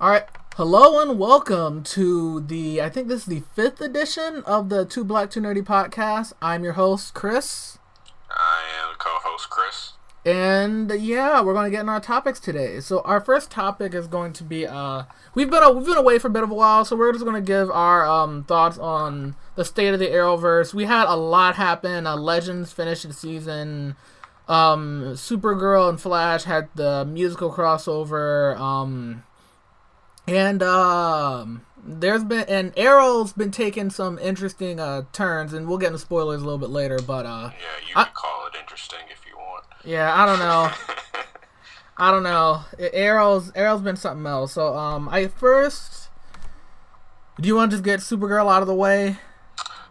All right. Hello and welcome to the, I think this is the fifth edition of the Two Black, Two Nerdy podcast. I'm your host, Chris. I am co host Chris. And yeah, we're going to get in our topics today. So our first topic is going to be uh we've been we've been away for a bit of a while, so we're just going to give our um thoughts on the state of the Arrowverse. We had a lot happen. Uh, Legends finished the season. Um Supergirl and Flash had the musical crossover. Um and um there's been and Arrow's been taking some interesting uh turns and we'll get into spoilers a little bit later, but uh Yeah, you I- can call it interesting if you want. yeah, I don't know. I don't know. Arrow's Arrow's been something else. So um, I first. Do you want to just get Supergirl out of the way?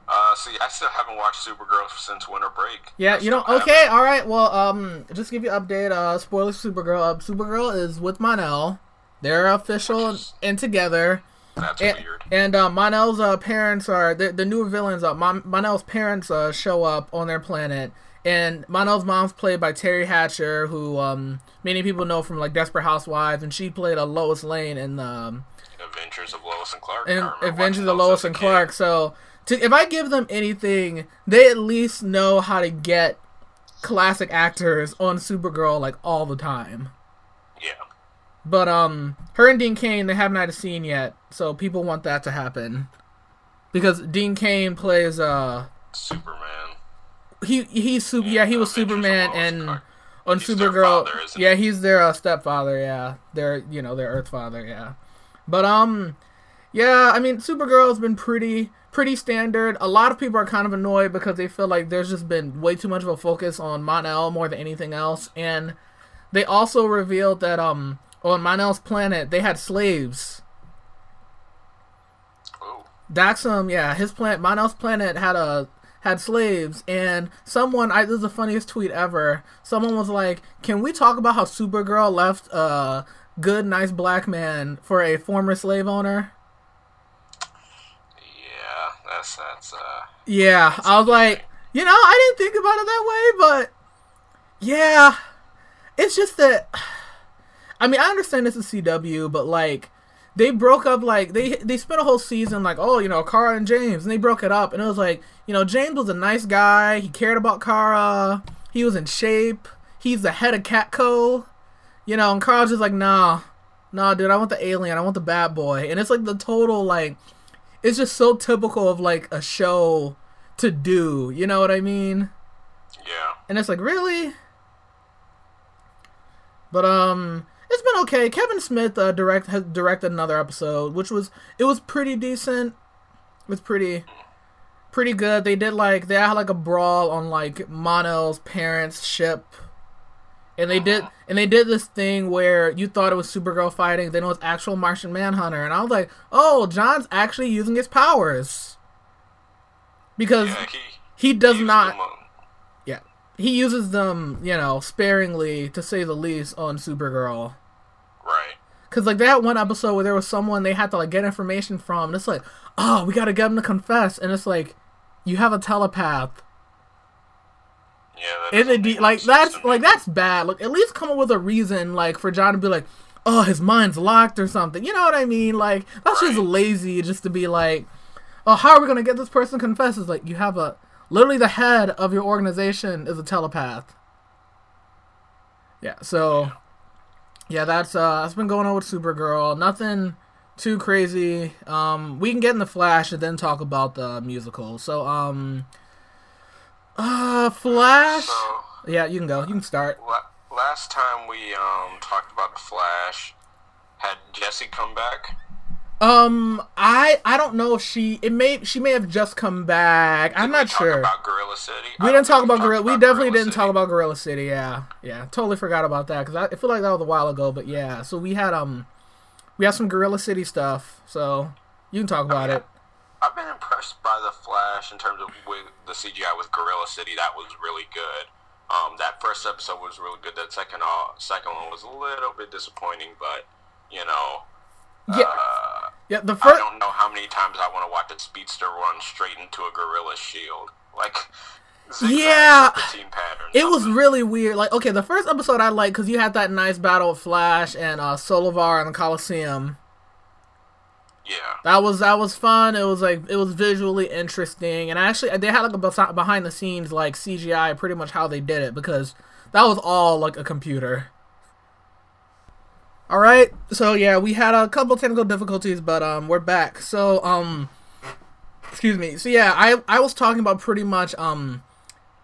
Uh, see, I still haven't watched Supergirl since winter break. Yeah, I you don't. still Okay, all right. Well, um, just give you an update. Uh, spoilers. for Supergirl. Uh, Supergirl is with Mon-El. They're official and, and together. That's And, weird. and uh, Mon-El's uh, parents are the, the newer villains. Uh, Mon- Mon-El's parents uh, show up on their planet, and Mon-El's mom's played by Teri Hatcher, who um, many people know from like Desperate Housewives, and she played a Lois Lane in the um, Adventures of Lois and Clark. Remember Adventures of Lois and. Clark. So, to, if I give them anything, they at least know how to get classic actors on Supergirl like all the time. But um, her and Dean Cain they haven't had a scene yet, so people want that to happen. Because Dean Cain plays uh Superman. he he's super yeah he was Superman and on He's Supergirl. father, yeah he? he's their uh, stepfather yeah. Their you know their Earth father yeah. But um yeah I mean Supergirl's been pretty pretty standard. A lot of people are kind of annoyed because they feel like there's just been way too much of a focus on Mon-El more than anything else. And they also revealed that um on Mon-El's planet they had slaves Ooh. Daxam, yeah, his planet, Mon-El's planet had a had slaves, and someone, I this is the funniest tweet ever. Someone was like, "Can we talk about how Supergirl left a good, nice black man for a former slave owner?" Yeah, that's that's uh. Yeah, I was like, you know, I didn't think about it that way, but yeah, it's just that. I mean, I understand this is CW, but like, they broke up like they they spent a whole season like, oh, you know, Kara and James, and they broke it up, and it was like, you know, James was a nice guy, he cared about Kara, he was in shape, he's the head of Catco, you know, and Kara's just like, nah, nah, dude, I want the alien, I want the bad boy, and it's like the total like it's just so typical of like a show to do. You know what I mean? Yeah. And it's like really. But um, it's been okay. Kevin Smith uh, direct has directed another episode, which was it was pretty decent. It was pretty, pretty good. They did like they had like a brawl on like Mon-El's parents' ship. And they did, and they did this thing where you thought it was Supergirl fighting, then it was actual Martian Manhunter, and I was like, "Oh, John's actually using his powers." Because Yeah, he. he does used not, he uses them, you know, sparingly to say the least on Supergirl. Right. Cause like that one episode where there was someone they had to like get information from, and it's like, oh, we gotta get him to confess, and it's like, you have a telepath, Yeah. That and doesn't it, make like that's me. like that's bad. Like at least come up with a reason, like for John to be like, oh, his mind's locked or something. You know what I mean? Like that's just lazy, just to be like, oh, how are we gonna get this person to confess? It's like you have a literally the head of your organization is a telepath. Yeah. So. Yeah, that's uh that's been going on with Supergirl. Nothing too crazy. Um we can get in the Flash and then talk about the musical. So um uh Flash So. Yeah, you can go. You can start. Last time we um talked about the Flash, had Jesse come back? Um I I don't know if she it may she may have just come back. I'm Did not talk sure. About Gorilla City. We didn't talk about Gorilla. We definitely Gorilla didn't City. talk about Gorilla City. Yeah, yeah. Totally forgot about that because I, I feel like that was a while ago. But yeah, so we had um, we had some Gorilla City stuff. So you can talk about it. I've been impressed by the Flash in terms of with the CGI with Gorilla City. That was really good. Um, that first episode was really good. That second uh, second one was a little bit disappointing, but you know, Yeah, uh, yeah. The first. I don't know how many times I want to watch a speedster run straight into a gorilla shield. Like, Yeah. It was really weird. Like, okay, the first episode I liked because you had that nice battle with Flash and uh, Solovar in the Coliseum. Yeah. That was that was fun. It was like it was visually interesting, and actually they had like a behind the scenes like CGI, pretty much how they did it because that was all like a computer. All right, so yeah, we had a couple technical difficulties, but um, we're back. So um, excuse me. So yeah, I I was talking about pretty much um,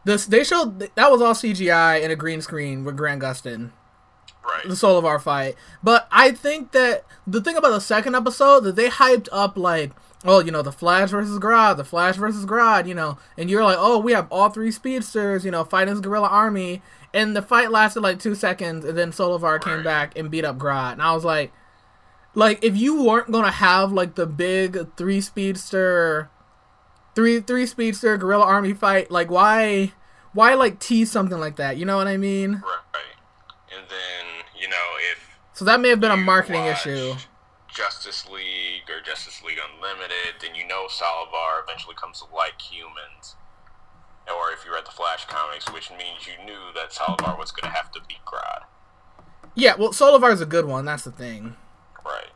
this they showed that was all CGI and a green screen with Grant Gustin Right. the Solovar fight. But I think that the thing about the second episode that they hyped up like, oh, you know, the Flash versus Grodd, the Flash versus Grodd, you know, and you're like, oh, we have all three speedsters, you know, fighting this gorilla army, and the fight lasted like two seconds, and then Solovar came back and beat up Grodd, and I was like, like if you weren't gonna have like the big three speedster, three three speedster gorilla army fight, like why, why like tease something like that? You know what I mean? Right. And then, you know, if So that may have been a marketing issue. Justice League or Justice League Unlimited, then you know Solovar eventually comes to like humans. Or if you read the Flash comics, which means you knew that Solovar was going to have to beat Grodd. Yeah, well, Solovar is a good one. That's the thing. Right.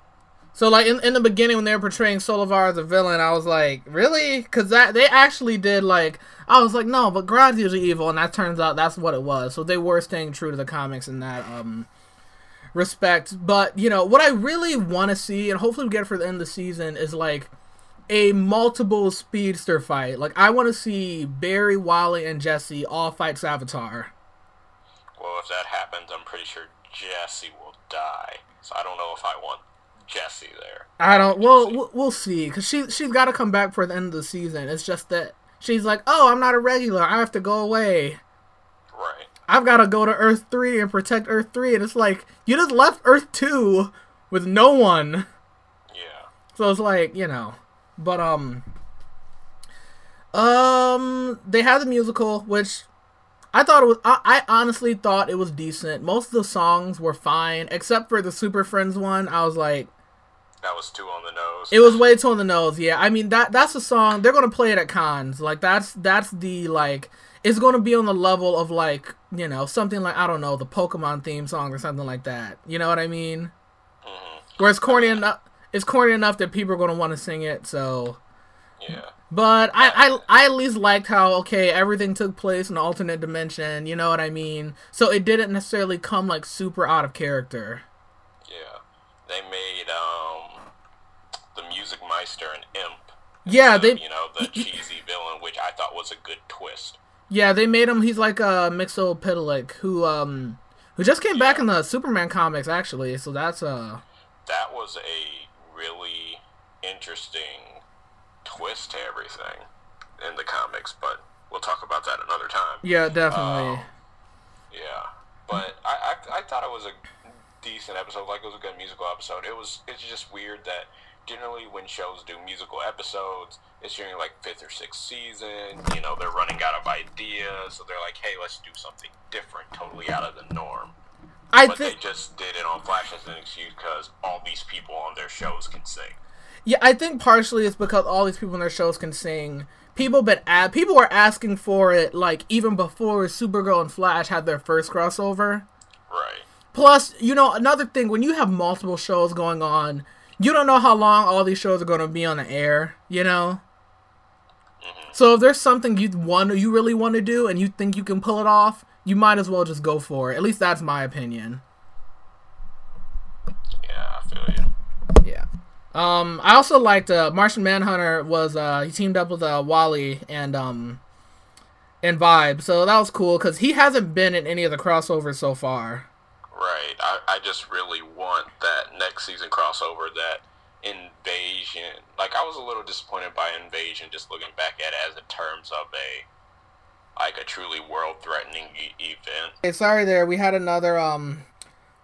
So, like in, in the beginning, when they were portraying Solovar as a villain, I was like, really? Because that they actually did like I was like, no, but Grodd's usually evil, and that turns out that's what it was. So they were staying true to the comics in that um respect. But you know what I really want to see, and hopefully we get it for the end of the season, is like a multiple speedster fight. Like I want to see Barry, Wally, and Jesse all fight Savitar. Well, if that happens, I'm pretty sure Jesse will die. So I don't know if I want Jesse there. I don't. Well, we'll- we'll see. Cause she she's got to come back for the end of the season. It's just that she's like, oh, I'm not a regular. I have to go away. Right. I've got to go to Earth three and protect Earth three. And it's like you just left Earth two with no one. Yeah. So it's like you know. But um. Um, they had the musical, which I thought it was. I, I honestly thought it was decent. Most of the songs were fine, except for the Super Friends one. I was like, That was too on the nose. It was way too on the nose. Yeah, I mean that that's a song they're gonna play it at cons. Like that's that's the like it's gonna be on the level of like you know something like I don't know the Pokemon theme song or something like that. You know what I mean? Mhm. Where it's corny enough. It's corny enough that people are gonna want to sing it. So, Yeah. but I, I I at least liked how okay everything took place in an alternate dimension. You know what I mean? So it didn't necessarily come like super out of character. Yeah. They made um the Music Meister an imp. Yeah, they you know the cheesy villain, which I thought was a good twist. Yeah, they made him. He's like a Mxyzptlk who um who just came back in the Superman comics actually. So that's uh That was a really interesting twist to everything in the comics, but we'll talk about that another time. yeah definitely. Um, Yeah, but I, I I thought it was a decent episode. Like it was a good musical episode. It was. It's just weird that generally when shows do musical episodes, it's during like fifth or sixth season. You know, they're running out of ideas, so they're like, "Hey, let's do something different, totally out of the norm." I But they just did it on Flash as an excuse because all these people on their shows can sing. yeah, I think partially it's because all these people on their shows can sing. People been a- people were asking for it like even before Supergirl and Flash had their first crossover. Right. Plus, you know, another thing when you have multiple shows going on, you don't know how long all these shows are going to be on the air, you know? Mm-hmm. So if there's something you want you really want to do and you think you can pull it off, you might as well just go for it. At least that's my opinion. Yeah, I feel you. Yeah. Um I also liked uh Martian Manhunter was uh he teamed up with uh Wally and um and Vibe. So that was cool cuz he hasn't been in any of the crossovers so far. Right. I, I just really want that next season crossover, that invasion. Like I was a little disappointed by invasion, just looking back at it as in terms of a like a truly world-threatening e- event. Hey, sorry there. We had another um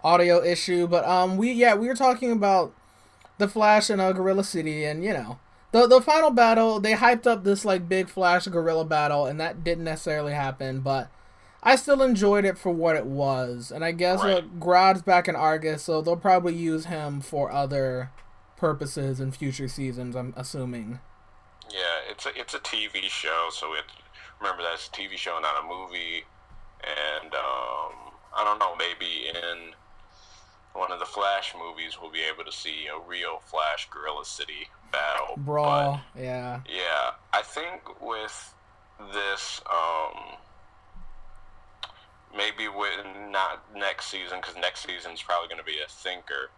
audio issue, but um we yeah, we were talking about the Flash and uh, Gorilla City and you know, the the final battle, they hyped up this like big Flash Gorilla battle and that didn't necessarily happen, but I still enjoyed it for what it was. And I guess uh, Right. Grodd's back in Argus, so they'll probably use him for other purposes in future seasons, I'm assuming. Yeah, it's a it's a TV show, so it remember that's a TV show, not a movie. And um, I don't know, maybe in one of the Flash movies, we'll be able to see a real Flash Gorilla City battle. Brawl, but, yeah. Yeah, I think with this, um, maybe with not next season, because next season is probably going to be a thinker,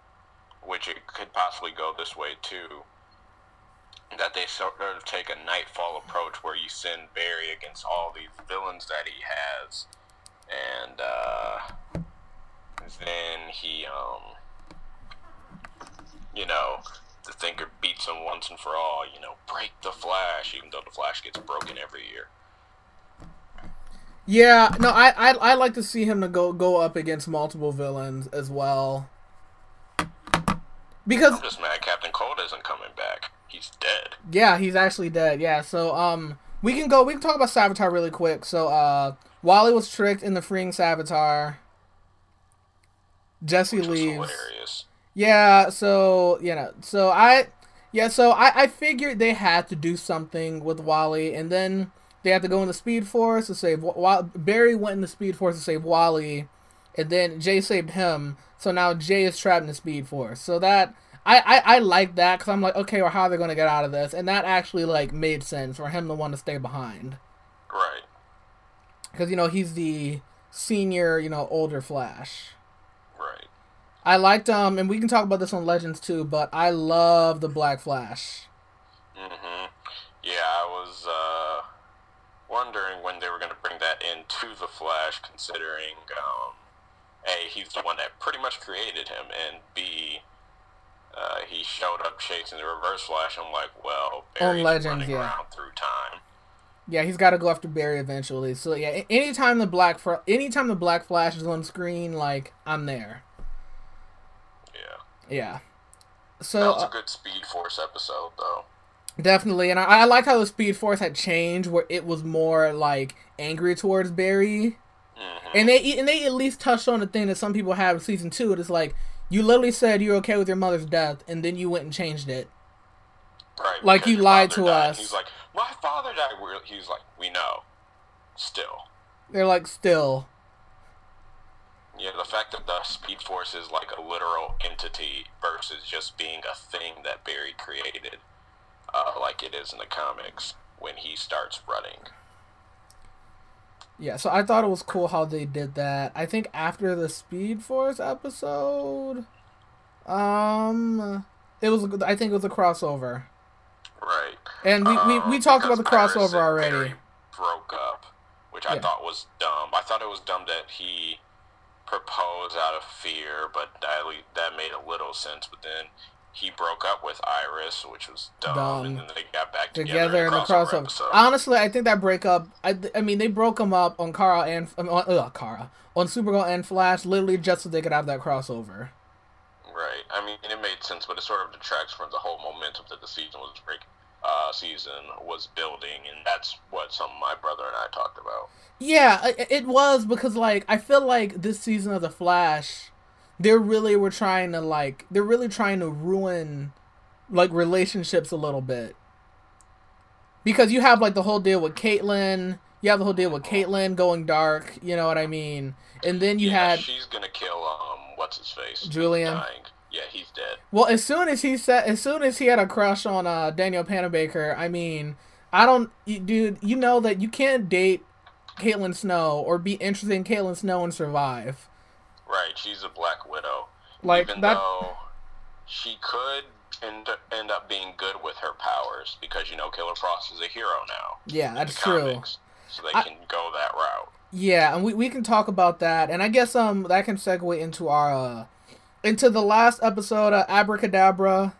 which it could possibly go this way too. That they sort of take a Knightfall approach where you send Barry against all these villains that he has, and uh, then he, um, you know, the Thinker beats him once and for all. You know, break the Flash, even though the Flash gets broken every year. Yeah, no, I I I like to see him to go go up against multiple villains as well. Because I'm just mad Captain Cold isn't coming back. He's dead. Yeah, he's actually dead. Yeah, so um, we can go. We can talk about Savitar really quick. So uh, Wally was tricked into freeing Savitar. Jesse leaves. Hilarious. Yeah, so you know, so I, yeah, so I I figured they had to do something with Wally, and then they had to go in the Speed Force to save. Barry went in the Speed Force to save Wally, and then Jay saved him. So now Jay is trapped in the Speed Force. So that I I, I like that because I'm like, okay, well, how are they going to get out of this? And that actually like made sense for him to want to stay behind. Right. Because you know he's the senior, you know, older Flash. Right. I liked um, and we can talk about this on Legends too, but I love the Black Flash. Mhm. Yeah, I was. uh wondering when they were going to bring that into the Flash, considering um, a he's the one that pretty much created him, and b uh, he showed up chasing the Reverse Flash. I'm like, well, Barry's on Legends, running yeah. around through time. Yeah, he's got to go after Barry eventually. So yeah, anytime the black for anytime the Black Flash is on screen, like I'm there. Yeah. Yeah. So that was a uh, good Speed Force episode, though. Definitely, and I, I like how the Speed Force had changed, where it was more like angry towards Barry, mm-hmm. and they and they at least touched on the thing that some people have in season two. It's like you literally said you're okay with your mother's death, and then you went and changed it. Right. Like you lied to died. us. He's like, my father died. He's like, we know. Still. They're like, still. Yeah, the fact that the Speed Force is like a literal entity versus just being a thing that Barry created uh, like it is in the comics when he starts running. Yeah, so I thought it was cool how they did that. I think after the Speed Force episode, um, it was I think it was a crossover. Right. And we we, we um, talked about the crossover already. Broke up, which I thought was dumb. I thought it was dumb that he proposed out of fear, but that that made a little sense. But then he broke up with Iris, which was dumb, dumb. and then they got back together, together in, the crossover. Episode. Honestly, I think that breakup. I, I mean, they broke them up on Kara and on uh, Kara on Supergirl and Flash, literally just so they could have that crossover. Right. I mean, it made sense, but it sort of detracts from the whole momentum that the season was break, uh, season was building, and that's what some of my brother and I talked about. Yeah, it was because like I feel like this season of the Flash they really were trying to like they're really trying to ruin like relationships a little bit because you have like the whole deal with Caitlin. You have the whole deal with Caitlin going dark. You know what I mean? And then you yeah, had she's gonna kill um what's his face Julian. Dying. Yeah, he's dead. Well, as soon as he said, as soon as he had a crush on uh, Danielle Panabaker, I mean, I don't, dude. You know that you can't date Caitlin Snow or be interested in Caitlin Snow and survive. Right, she's a Black Widow. Like Even that... though she could end up, end up being good with her powers because you know Killer Frost is a hero now. Yeah, that's true. Comics, so they I... can go that route. Yeah, and we, we can talk about that, and I guess um that can segue into our uh, into the last episode of Abracadabra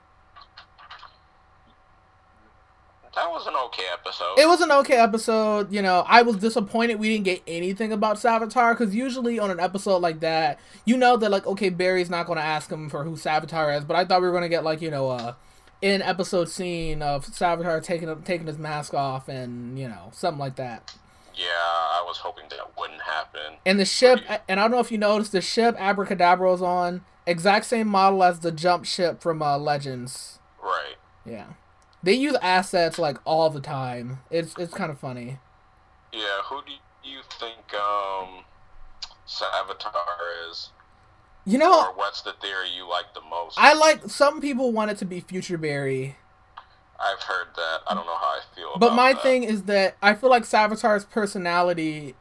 that was an okay episode. It was an okay episode. You know, I was disappointed we didn't get anything about Savitar because usually on an episode like that, you know that like okay, Barry's not going to ask him for who Savitar is, but I thought we were going to get like you know a in episode scene of Savitar taking taking his mask off and you know something like that. Yeah, I was hoping that wouldn't happen. And the ship, and I don't know if you noticed, the ship Abracadabra is on exact same model as the jump ship from uh, Legends. Right. Yeah. They use assets like all the time. It's it's kind of funny. Yeah, who do you think um Savitar is? You know, or what's the theory you like the most? I like some people want it to be Future Barry. I've heard that. I don't know how I feel. But my that. thing is that I feel like Savitar's personality,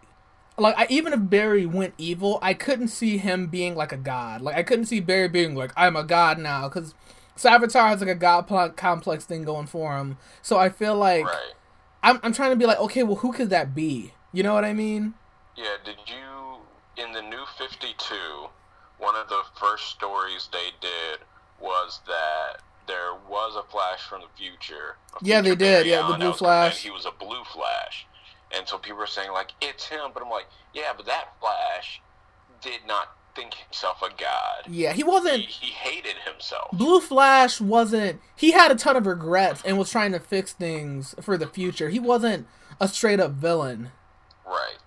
like I, even if Barry went evil, I couldn't see him being like a god. Like I couldn't see Barry being like I'm a god now because Savitar has like a god pl- complex thing going for him. So I feel like right? I'm I'm trying to be like okay, well who could that be? You know what I mean? Yeah. Did you in the new Fifty Two? One of the first stories they did was that there was a Flash from the future. Yeah, they did, yeah, the Blue that was coming, and Flash. He was a blue Flash, and so people were saying like it's him, but I'm like, yeah, but that Flash did not think himself a god. Yeah, he He, wasn't. he hated himself. Blue Flash wasn't. He had a ton of regrets and was trying to fix things for the future. He wasn't a straight up villain. Right.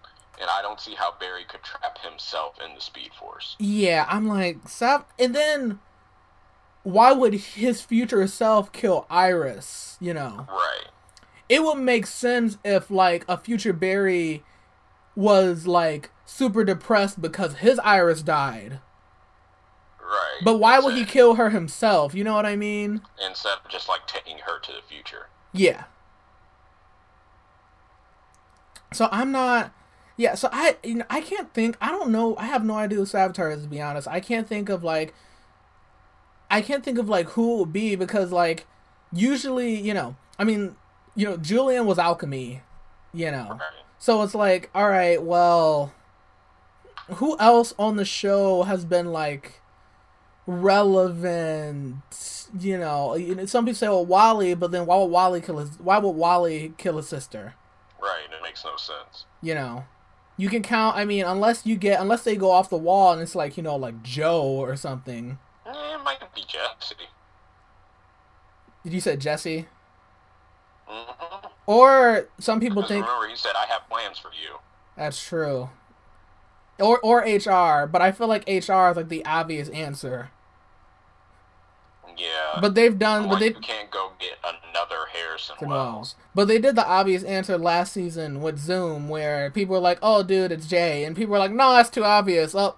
And I don't see how Barry could trap himself in the Speed Force. Yeah, I'm like, Sav. And then, why would his future self kill Iris? You know, Right. it would make sense if like a future Barry was like super depressed because his Iris died. Right. But why would he kill her himself? You know what I mean? Instead of just like taking her to the future. Yeah. So I'm not. Yeah, so I you know I can't think. I don't know. I have no idea who Savitar is to be honest. I can't think of like. I can't think of like who it would be because like, usually you know I mean you know Julian was alchemy, you know. Right. So it's like all right, well, who else on the show has been like relevant? You know, some people say, "Well, Wally," but then why would Wally kill his? Why would Wally kill his sister? Right. It makes no sense. You know, you can count. I mean, unless you get, unless they go off the wall and it's like you know, like Joe or something. Eh, it might be Jesse. Did you say Jesse? Mm-hmm. Or some people think remember, he said, "I have plans for you." that's true. Or or HR, but I feel like HR is like the obvious answer. Yeah. But they've done, but they you can't go get another Harrison Wells. Wells. But they did the obvious answer last season with Zoom, where people were like, "Oh, dude, it's Jay," and people were like, "No, that's too obvious." Oh,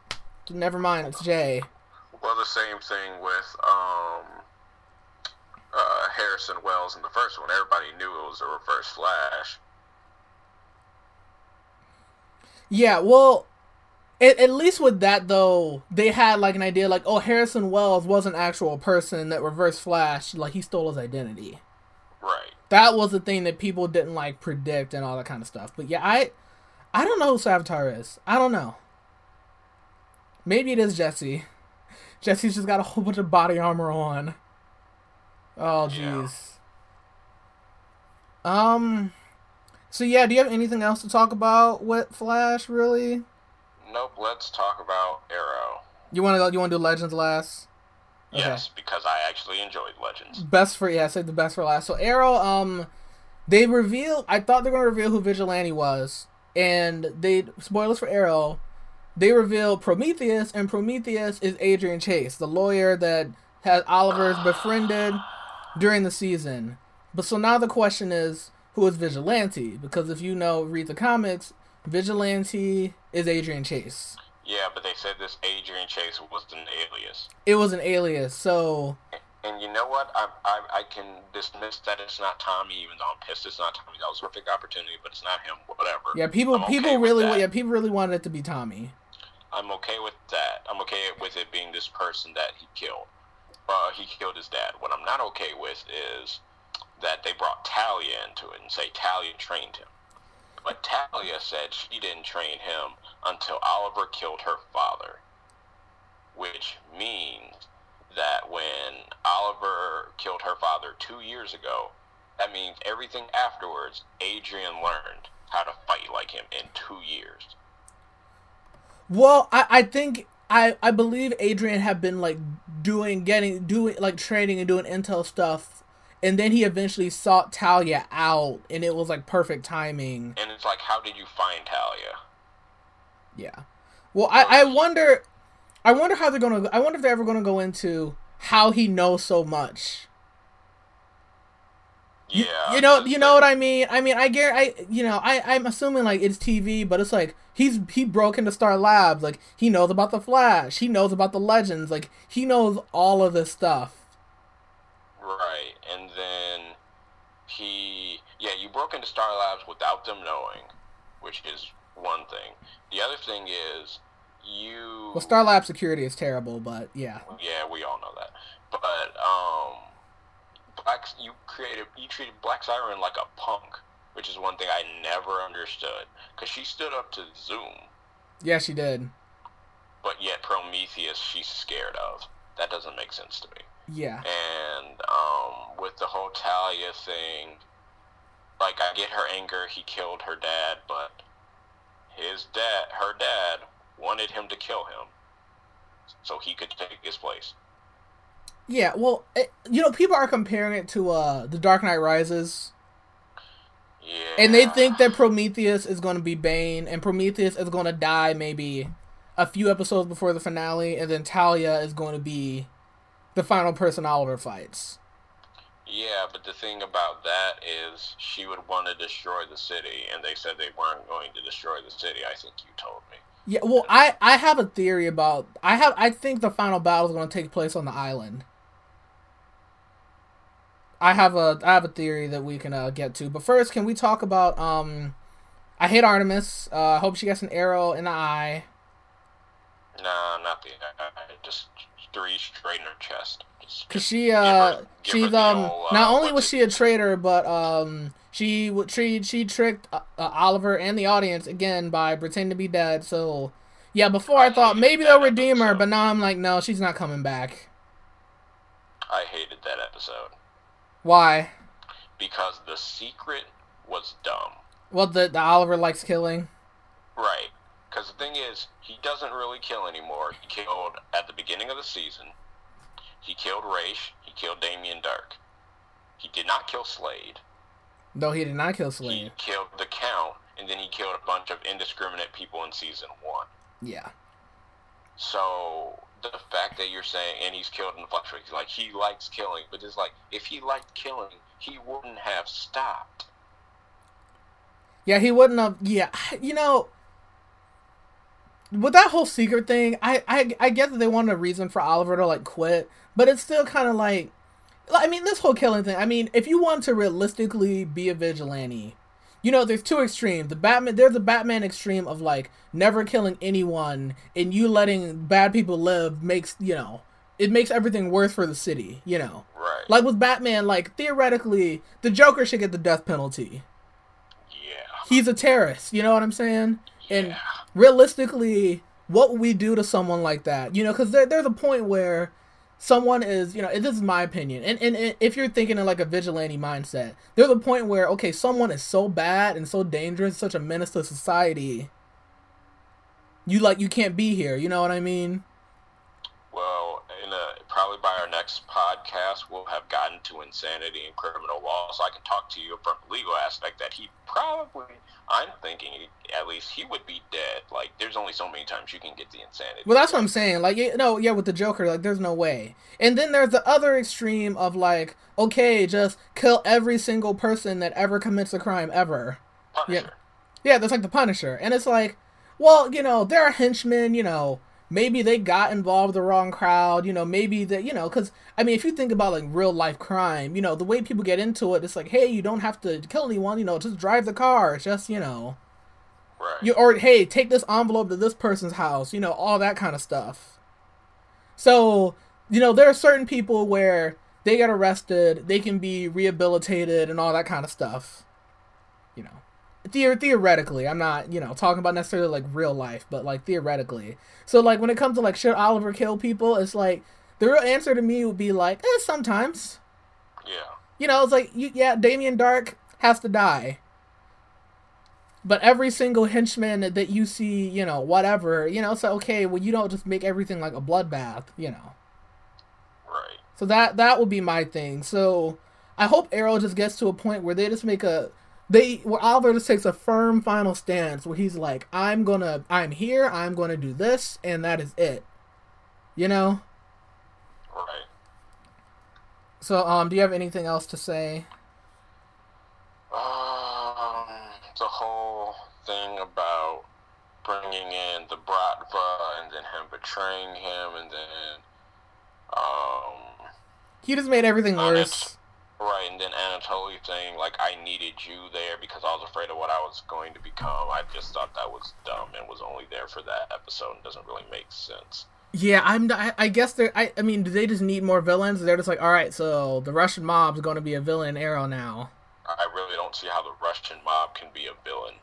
never mind, it's Jay. Well, the same thing with um, uh, Harrison Wells in the first one. Everybody knew it was a Reverse Flash. Yeah, well, at, at least with that though, they had like an idea, like, "Oh, Harrison Wells was an actual person that Reverse Flash, like, he stole his identity." Right. That was the thing that people didn't like predict and all that kind of stuff. But yeah, I, I don't know who Savitar is. I don't know. Maybe it is Jesse. Jesse's just got a whole bunch of body armor on. Oh Yeah. jeez. Um. So yeah, do you have anything else to talk about with Flash? Really? Nope. Let's talk about Arrow. You want to go? You want to do Legends last? Okay. Yes, because I actually enjoyed Legends. Best for yeah, save the best for last. So Arrow, um, they reveal. I thought they were gonna reveal who Vigilante was, and they spoilers for Arrow. They reveal Prometheus, and Prometheus is Adrian Chase, the lawyer that had Oliver's befriended during the season. But so now the question is, who is Vigilante? Because if you know, read the comics, Vigilante is Adrian Chase. Yeah, but they said this Adrian Chase was an alias. It was an alias, so And you know what? I, I I can dismiss that it's not Tommy, even though I'm pissed it's not Tommy. That was a perfect opportunity, but it's not him. Whatever. yeah, people I'm people with really yeah people really wanted it to be Tommy. I'm okay with that. I'm okay with it being this person that he killed. Uh, he killed his dad. What I'm not okay with is that they brought Talia into it and say Talia trained him. But Talia said she didn't train him until Oliver killed her father. Which means that when Oliver killed her father two years ago, that means everything afterwards, Adrian learned how to fight like him in two years. Well, I, I think I, I believe Adrian had been like doing getting doing like training and doing intel stuff and then he eventually sought Talia out and it was like perfect timing. And it's like, how did you find Talia? Yeah. Well, I, I wonder I wonder how they're gonna I wonder if they're ever gonna go into how he knows so much. Yeah. You know, you know what I mean. I mean, I get, I, you know, I, I'm assuming like it's TV, but it's like he's he broke into Star Labs. Like he knows about the Flash. He knows about the Legends. Like he knows all of this stuff. Right, and then he yeah, you broke into Star Labs without them knowing, which is one thing. The other thing is you. Well, Star Lab security is terrible, but yeah. Yeah, we all know that. But um, Black you created you treated Black Siren like a punk, which is one thing I never understood because she stood up to Zoom. Yeah, she did. But yet Prometheus, she's scared of. That doesn't make sense to me. Yeah. And um, with the whole Talia thing, like I get her anger. He killed her dad, but his dad, her dad, wanted him to kill him so he could take his place. Yeah, well, it, you know, people are comparing it to uh The Dark Knight Rises. Yeah. And they think that Prometheus is going to be Bane, and Prometheus is going to die maybe a few episodes before the finale, and then Talia is going to be the final person Oliver fights. Yeah, but the thing about that is she would want to destroy the city, and they said they weren't going to destroy the city. I think you told me. Yeah, well, I I have a theory about I have I think the final battle is going to take place on the island. I have a I have a theory that we can uh, get to, but first, can we talk about um? I hate Artemis. Uh, I hope she gets an arrow in the eye. Nah, not the eye. Just three straight in her chest. Cause she uh she's um old, uh, not only was she a traitor, but um she would she she tricked uh, uh, Oliver and the audience again by pretending to be dead. So yeah, before I, I thought maybe they'll redeem episode. her, but now I'm like, no, she's not coming back. I hated that episode. Why? Because the secret was dumb. Well, the the Oliver likes killing. Right. Because the thing is, he doesn't really kill anymore. He killed at the beginning of the season. He killed Ra's. He killed Damien Darhk. He did not kill Slade. No, he did not kill Slade. He killed the Count, and then he killed a bunch of indiscriminate people in season one. Yeah. So the fact that you're saying, and he's killed in the Flash, like he likes killing, but it's like if he liked killing, he wouldn't have stopped. Yeah, he wouldn't have. Yeah, you know, with that whole secret thing, I I I get that they wanted a reason for Oliver to like quit, but it's still kind of like, I mean, this whole killing thing. I mean, if you want to realistically be a vigilante, you know, there's two extremes. The Batman, there's a Batman extreme of like never killing anyone and you letting bad people live makes you know it makes everything worse for the city. You know, right? Like with Batman, like theoretically, the Joker should get the death penalty. Yeah, he's a terrorist. You know what I'm saying? And realistically, what would we do to someone like that? You know, because there, there's a point where someone is, you know, this is my opinion, and, and, and if you're thinking in like a vigilante mindset, there's a point where okay, someone is so bad and so dangerous, such a menace to society. You like you can't be here. You know what I mean? Well, in a, probably by our next podcast, we'll have gotten to insanity and criminal law, so I can talk to you from the legal aspect that he probably I'm thinking at least he would be dead. Like, there's only so many times you can get the insanity. Well, that's what I'm saying. Like, you know, yeah, with the Joker, like, there's no way. And then there's the other extreme of like, okay, just kill every single person that ever commits a crime ever. Punisher. Yeah, yeah, that's like the Punisher, and it's like, well, you know, there are henchmen, you know maybe they got involved with the wrong crowd you know maybe that you know because i mean if you think about like real life crime you know the way people get into it it's like hey you don't have to kill anyone you know just drive the car it's just you know. Right. you or hey take this envelope to this person's house you know all that kind of stuff. So you know there are certain people where they get arrested they can be rehabilitated and all that kind of stuff the- theoretically i'm not you know talking about necessarily like real life but like theoretically. So like when it comes to like should oliver kill people it's like the real answer to me would be like eh, sometimes. Yeah. You know it's like you, yeah damien Darhk has to die. But every single henchman that you see you know whatever you know so okay well you don't just make everything like a bloodbath you know. Right. So that that would be my thing. So i hope arrow just gets to a point where they just make a they where Oliver just takes a firm final stance where he's like, I'm gonna I'm here, I'm gonna do this, and that is it. You know? Right. So um do you have anything else to say? Um the whole thing about bringing in the Bratva and then him betraying him and then um he just made everything worse. Right and then Anatoly saying like I needed you there because I was afraid of what I was going to become. I just thought that was dumb and was only there for that episode and doesn't really make sense. Yeah, I'm. I, guess they're. I, I mean, do they just need more villains? They're just like, all right, so the Russian mob's going to be a villain in Arrow now. I really don't see how the Russian mob can be a villain.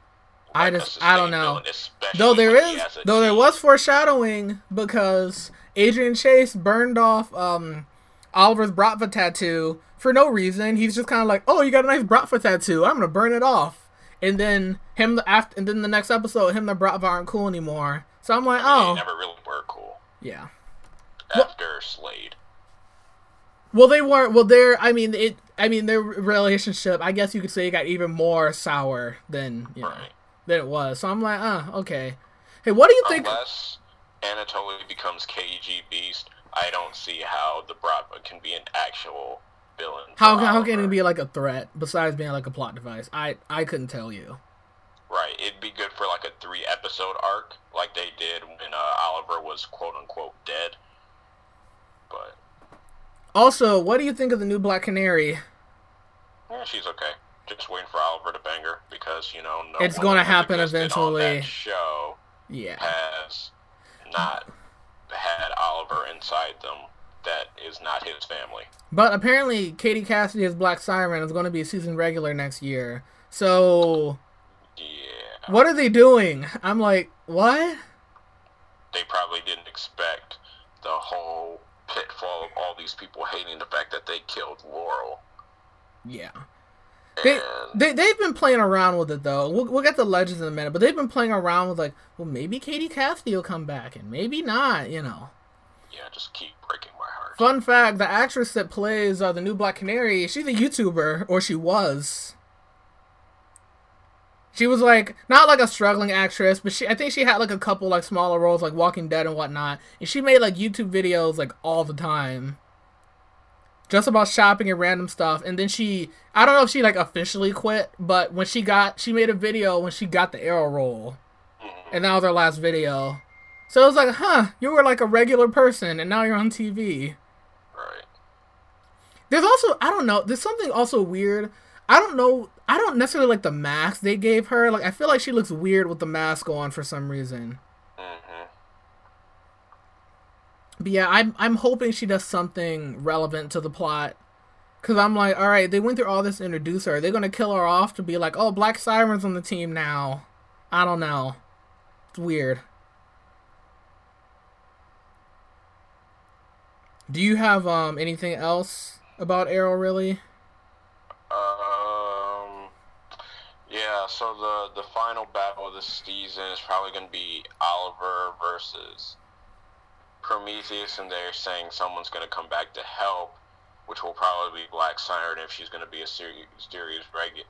I Like, just- I don't know. villain, Though there is. when he is, has a though there was foreshadowing because Adrian Chase burned off um Oliver's Bratva tattoo for no reason. He's just kind of like, oh, you got a nice Bratva tattoo. I'm gonna burn it off. And then him the after, and then the next episode, him the Bratva aren't cool anymore. So I'm like, oh, They never really were cool yeah. after Slade. Well, they weren't. Well, their I mean it. I mean their relationship. I guess you could say it got even more sour than you know than it was. So I'm like, uh, okay. Hey, what do you think? Unless Anatoly becomes KG Beast, I don't see how the Bratva can be an actual villain. How for how can it be like a threat besides being like a plot device? I I couldn't tell you. Right, it'd be good for like a three episode arc, like they did when uh, Oliver was quote unquote dead. But Also, what do you think of the new Black Canary? yeah, she's okay. Just waiting for Oliver to bang her because you know no It's one gonna happen eventually. show Yeah. has not had Oliver inside them. That is not his family. But apparently, Katie Cassidy as Black Siren is going to be a season regular next year. So, Yeah, what are they doing? I'm like, what? they probably didn't expect the whole pitfall of all these people hating the fact that they killed Laurel. Yeah. They, And they they've been playing around with it though. We'll, we'll get the legends in a minute, but they've been playing around with like, well, maybe Katie Cassidy will come back, and maybe not. You know. yeah, just keep breaking my heart. Fun fact: the actress that plays uh, the new Black Canary, she's a YouTuber, or she was. She was like not like a struggling actress, but she I think she had like a couple like smaller roles like Walking Dead and whatnot, and she made like YouTube videos like all the time, just about shopping and random stuff. And then she I don't know if she like officially quit, but when she got she made a video when she got the arrow role, and that was her last video. So it was like, huh, you were like a regular person, and now you're on TV. Right. There's also I don't know. There's something also weird. I don't know. I don't necessarily like the mask they gave her. Like I feel like she looks weird with the mask on for some reason. But yeah, I'm I'm hoping she does something relevant to the plot. Cause I'm like, all right, they went through all this to introduce her. They're gonna kill her off to be like, oh, Black Siren's on the team now. I don't know. It's weird. Do you have um anything else about Arrow really? Um. Yeah. So the the final battle of the season is probably to be Oliver versus Prometheus, and they're saying someone's going to come back to help, which will probably be Black Siren if she's going to be a series series regu-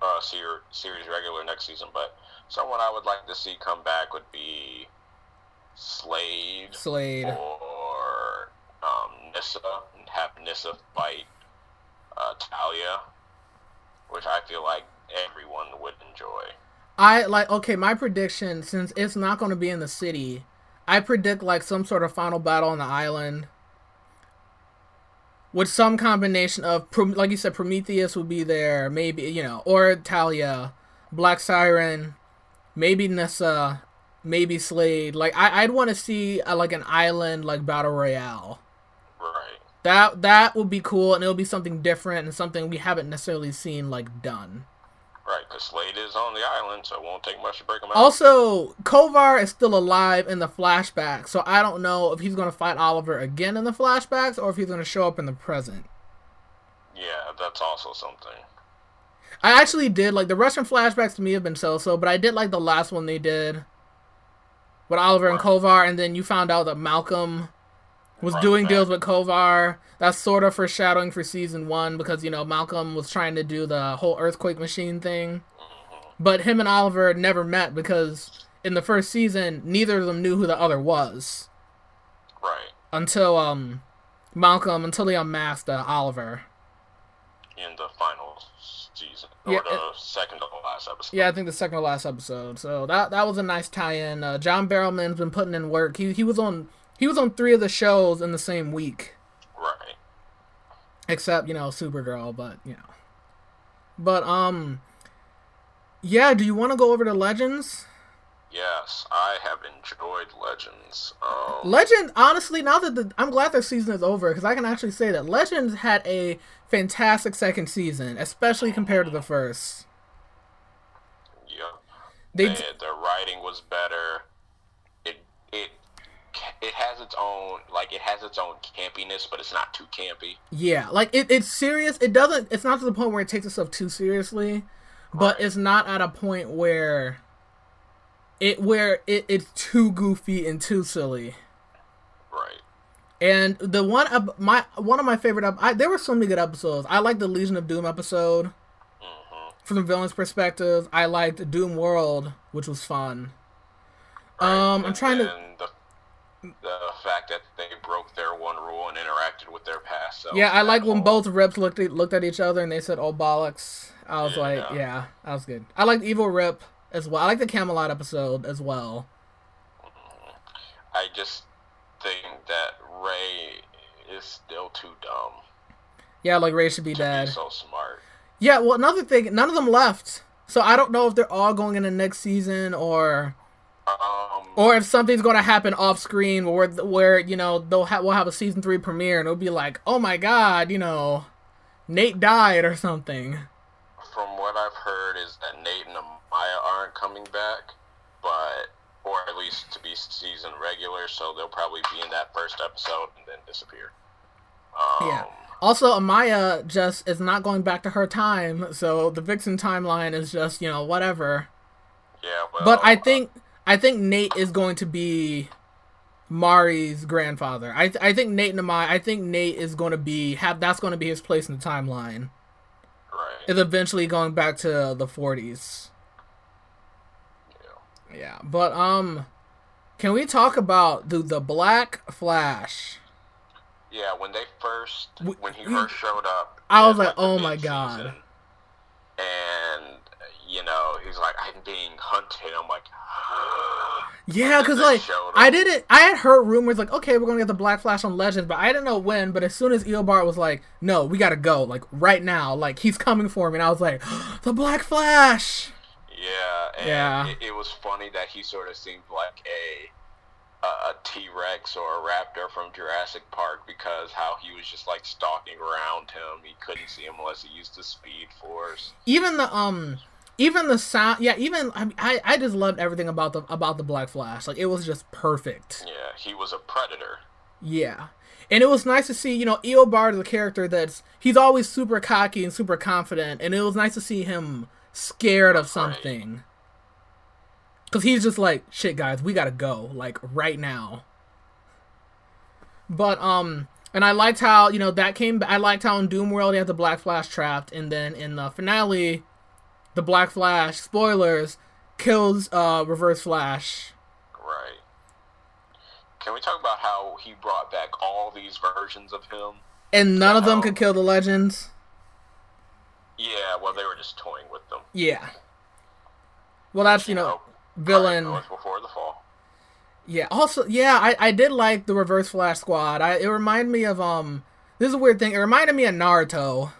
uh, series regular next season. But someone I would like to see come back would be Slade Slade. or um, Nissa and have Nissa fight uh, Talia, which I feel like everyone would enjoy. I like okay, my prediction since it's not going to be in the city, I predict like some sort of final battle on the island with some combination of like you said Prometheus would be there, maybe, you know, or Talia, Black Siren, maybe Nissa, maybe Slade. Like I I'd want to see uh, like an island like battle royale. Right. That that would be cool and it'll be something different and something we haven't necessarily seen like done. Right, because Slade is on the island, so it won't take much to break him out. Also, Kovar is still alive in the flashback, so I don't know if he's going to fight Oliver again in the flashbacks or if he's going to show up in the present. yeah, that's also something. I actually did like the Russian flashbacks to me have been so-so, but I did like the last one they did with Oliver and Kovar, and then you found out that Malcolm was doing deals with Kovar. That's sort of foreshadowing for season one because you know Malcolm was trying to do the whole earthquake machine thing, but him and Oliver never met because in the first season neither of them knew who the other was Right. until um Malcolm until he unmasked uh, Oliver. In the final final season or Yeah, the it- second to last episode. Yeah, I think the second to last episode. So that that was a nice tie-in. Uh, John Barrowman's been putting in work. He he was on he was on three of the shows in the same week, Right. except you know Supergirl. But you know, but um, yeah. Do you want to go over to Legends? Yes, I have enjoyed Legends. Um, Legend, honestly, now that the I'm glad their season is over because I can actually say that Legends had a fantastic second season, especially compared to the first. yep. They They, the writing was better. It has its own like it has its own campiness, but it's not too campy. Yeah, like it, it's serious. It doesn't. It's not to the point where it takes itself too seriously, but Right. it's not at a point where it where it, it's too goofy and too silly. Right. And the one ep- my one of my favorite I, there were so many good episodes. I liked the Legion of Doom episode hmm from the villain's perspective. I liked Doom World, which was fun. Um, I'm trying to. to. The, the fact that they broke their one rule and interacted with their past. selves, Yeah, I like when both Rips looked at, looked at each other and they said, "Oh bollocks." I was Yeah. like, "Yeah, that was good." I liked Evil Rip as well. I like the Camelot episode as well. I just think that Ray is still too dumb Yeah, like Ray should be dead. so smart. Yeah, well, another thing, none of them left, so I don't know if they're all going in the next season or Um, or if something's going to happen off screen where where you know they'll have we'll have a season three premiere and it'll be like, "Oh my god," you know, Nate died or something. from what I've heard is that Nate and Amaya aren't coming back, but or at least to be season regular, so they'll probably be in that first episode and then disappear. Um, Yeah. Also, Amaya just is not going back to her time, so the Vixen timeline is just you know whatever. Yeah, well, But I uh, think I think Nate is going to be Mari's grandfather. I I think Nate and Amaya. I think Nate is going to be have that's going to be his place in the timeline. right. Is eventually going back to the 40s. yeah. Yeah, but um, can we talk about the the Black Flash? Yeah, when they first We- when he we- first showed up, I was at, like, oh my God. And you know, he's like, I'm being hunted. I'm like, Yeah, because like I didn't. I had heard rumors like, okay, we're gonna get the Black Flash on Legends, but I didn't know when. But as soon as Eobard was like, no, we gotta go, like right now, like he's coming for me, and I was like, the Black Flash. Yeah, and Yeah. It, it was funny that he sort of seemed like a a, a T Rex or a raptor from Jurassic Park because how he was just like stalking around him. He couldn't see him unless he used the Speed Force. Even the um, even the sound, yeah, even I, I, I just loved everything about the about the Black Flash. Like it was just perfect. Yeah, he was a predator. Yeah. And it was nice to see, you know, Eobard is a character that's he's always super cocky and super confident, and it was nice to see him scared of something. Cause he's just like, shit guys, we gotta go, like right now. But um and I liked how, you know, that came I liked how in Doom World he had the Black Flash trapped, and then in the finale, the Black Flash, spoilers, kills uh Reverse Flash. Right. Can we talk about how he brought back all these versions of him? And none of them could kill the legends. Yeah, well, they were just toying with them. Yeah. Well, that's you know Oh, villain. Right, that was before the fall. Yeah. Also, yeah, I, I did like the Reverse Flash Squad. I it reminded me of um. This is a weird thing. It reminded me of Naruto.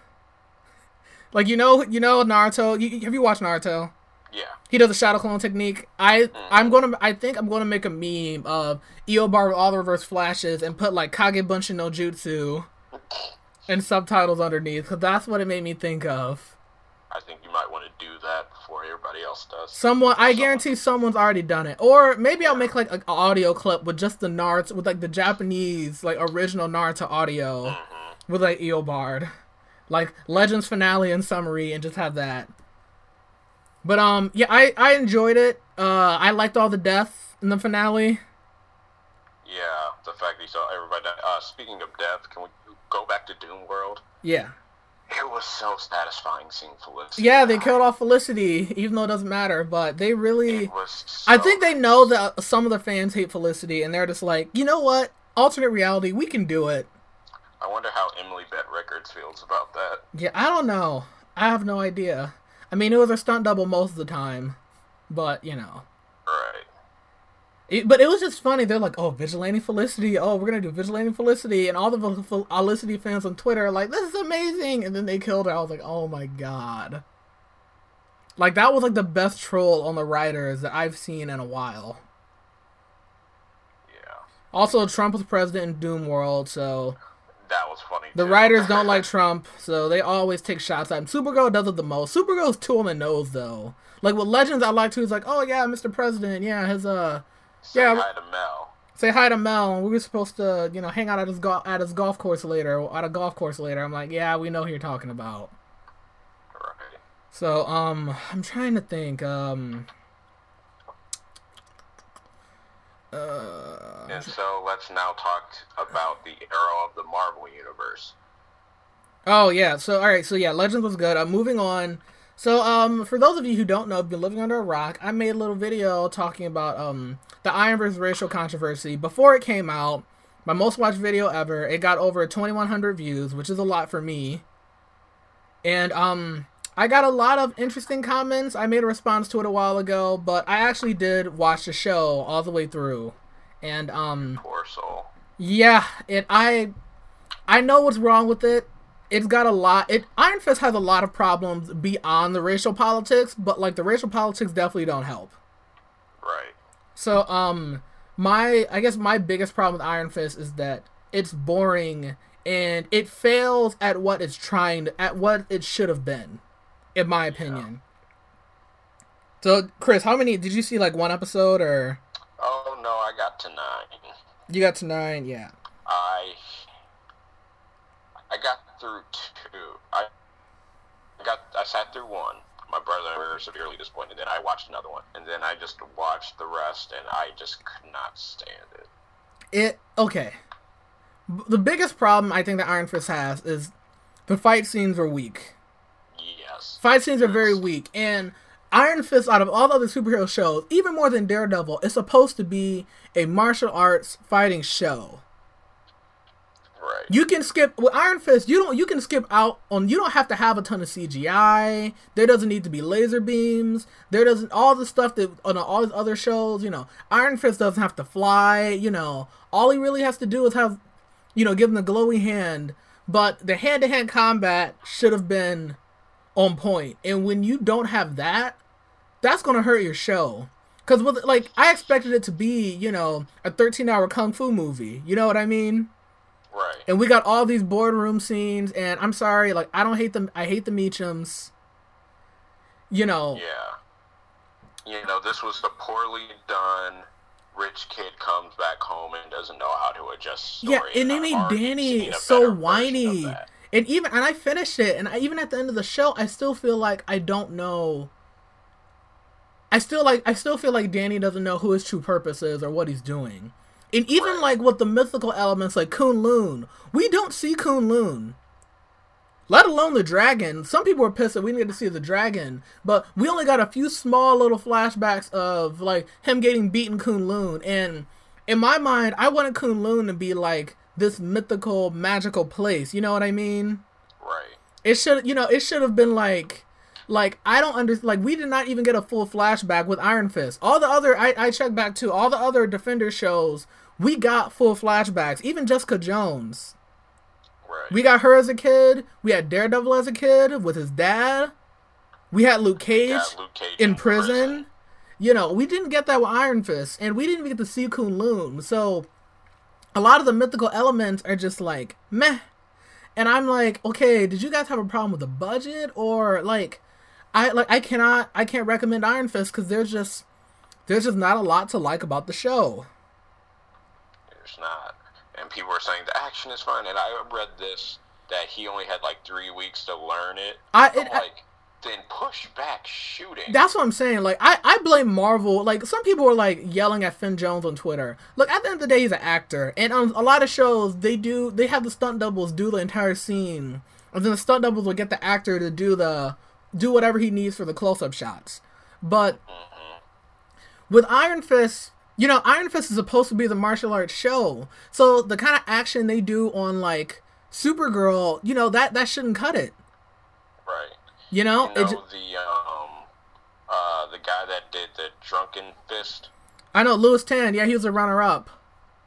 Like you know you know Naruto. You, have you watched Naruto? Yeah. He does the shadow clone technique. I I'm gonna I think I'm gonna make a meme of Eobard with all the reverse flashes and put like Kage Bunshin no Jutsu and subtitles underneath because that's what it made me think of. I think you might want to do that before everybody else does. Someone, I guarantee someone's already done it. Or maybe I'll make like an audio clip with just the Naruto, with like the Japanese, like original Naruto audio Mm-hmm. with like Eobard. Like Legends finale and summary and just have that. But um yeah, I I enjoyed it. Uh I liked all the death in the finale. Yeah, the fact that you saw everybody. die. Uh, speaking of death, can we go back to Doom World? Yeah. It was so satisfying seeing Felicity. Yeah, they killed off Felicity, even though it doesn't matter, but they really was. I think they know that some of the fans hate Felicity and they're just like, you know what? Alternate reality, we can do it. I wonder how Emily Bett Feels about that. Yeah, I don't know. I have no idea. I mean, it was a stunt double most of the time, but you know. Right. It, but it was just funny. They're like, "Oh, Vigilante Felicity! Oh, we're gonna do Vigilante Felicity!" And all the Felicity fans on Twitter are like, "This is amazing!" And then they killed her. I was like, "Oh my god!" Like that was like the best troll on the writers that I've seen in a while. Yeah. Also, Trump was president in Doom World, so That was funny. the too. writers don't like Trump, so they always take shots at him. Supergirl does it the most. Supergirl's too on the nose though. Like with Legends, I like to. He's like, "Oh yeah, Mr. President, yeah, his uh." Say yeah, hi to Mel. say hi to Mel. We were supposed to, you know, hang out at his golf at his golf course later, at a golf course later. I'm like, yeah, we know who you're talking about. Right. So, um, I'm trying to think. Um, uh, And so let's now talk about the era of the Marvel universe. oh yeah. So all right. So yeah, Legends was good. I'm moving on. So um, for those of you who don't know, have been living under a rock, I made a little video talking about um the Iron Fist racial controversy before it came out. My most watched video ever. It got over 2,100 views, which is a lot for me. And um, I got a lot of interesting comments. I made a response to it a while ago, but I actually did watch the show all the way through. And um, Poor soul. yeah, it I I know what's wrong with it. It's got a lot. It Iron Fist has a lot of problems beyond the racial politics, but like the racial politics definitely don't help. Right. So um my I guess my biggest problem with Iron Fist is that it's boring and it fails at what it's trying to, at what it should have been, in my opinion. So Chris, how many did you see like one episode or Oh no, I got to nine. you got to nine? Yeah. I I got through two. I got I sat through one. My brother and I were severely disappointed. Then I watched another one, and then I just watched the rest, and I just could not stand it. It okay. The biggest problem I think that Iron Fist has is the fight scenes are weak. Fight scenes are very weak, and Iron Fist, out of all the other superhero shows, even more than Daredevil, is supposed to be a martial arts fighting show. Right. You can skip with Iron Fist. You don't. You can skip out on. You don't have to have a ton of CGI. There doesn't need to be laser beams. There doesn't all the stuff that on all these other shows. You know, Iron Fist doesn't have to fly. You know, all he really has to do is have, you know, give him the glowy hand. But the hand to hand combat should have been on point. And when you don't have that, that's gonna hurt your show. Cause with like I expected it to be, you know, a 13 hour kung fu movie. You know what I mean? Right. and we got all these boardroom scenes and i'm sorry like i don't hate them i hate the meachums you know Yeah. You know, this was a poorly done rich kid comes back home and doesn't know how to adjust yeah and they made danny so better version of whiny. And even and i finished it and I, even at the end of the show i still feel like i don't know i still like i still feel like danny doesn't know who his true purpose is or what he's doing and even like with the mythical elements like Kunlun, we don't see Kunlun. Let alone the dragon. Some people were pissed that we didn't get to see the dragon, but we only got a few small little flashbacks of like him getting beaten Kunlun. And in my mind, I wanted Kunlun to be like this mythical, magical place. You know what I mean? Right. It should, you know, it should have been like, like I don't understand. Like we did not even get a full flashback with Iron Fist. All the other, I, I checked back too. All the other Defender shows, we got full flashbacks. Even Jessica Jones, Right. we got her as a kid. We had Daredevil as a kid with his dad. We had Luke Cage Luke Cage in prison. You know, we didn't get that with Iron Fist, and we didn't even get to see Kunlun. So, a lot of the mythical elements are just like meh. And I'm like, okay, did you guys have a problem with the budget, or like, I like I cannot I can't recommend Iron Fist because there's just there's just not a lot to like about the show. There's not. And people were saying the action is fine. And I read this that he only had like three weeks to learn it. I- it- I- like, then push back shooting. That's what I'm saying. Like, I, I blame Marvel. Like, some people were like yelling at Finn Jones on Twitter. Look, at the end of the day, he's an actor, and on a lot of shows, they do they have the stunt doubles do the entire scene, and then the stunt doubles will get the actor to do the do whatever he needs for the close up shots. But mm-hmm. with Iron Fist, you know, Iron Fist is supposed to be the martial arts show, so the kind of action they do on like Supergirl, you know, that that shouldn't cut it. You know, You know the um, uh, the guy that did the drunken fist. I know Lewis Tan. Yeah, he was a runner-up.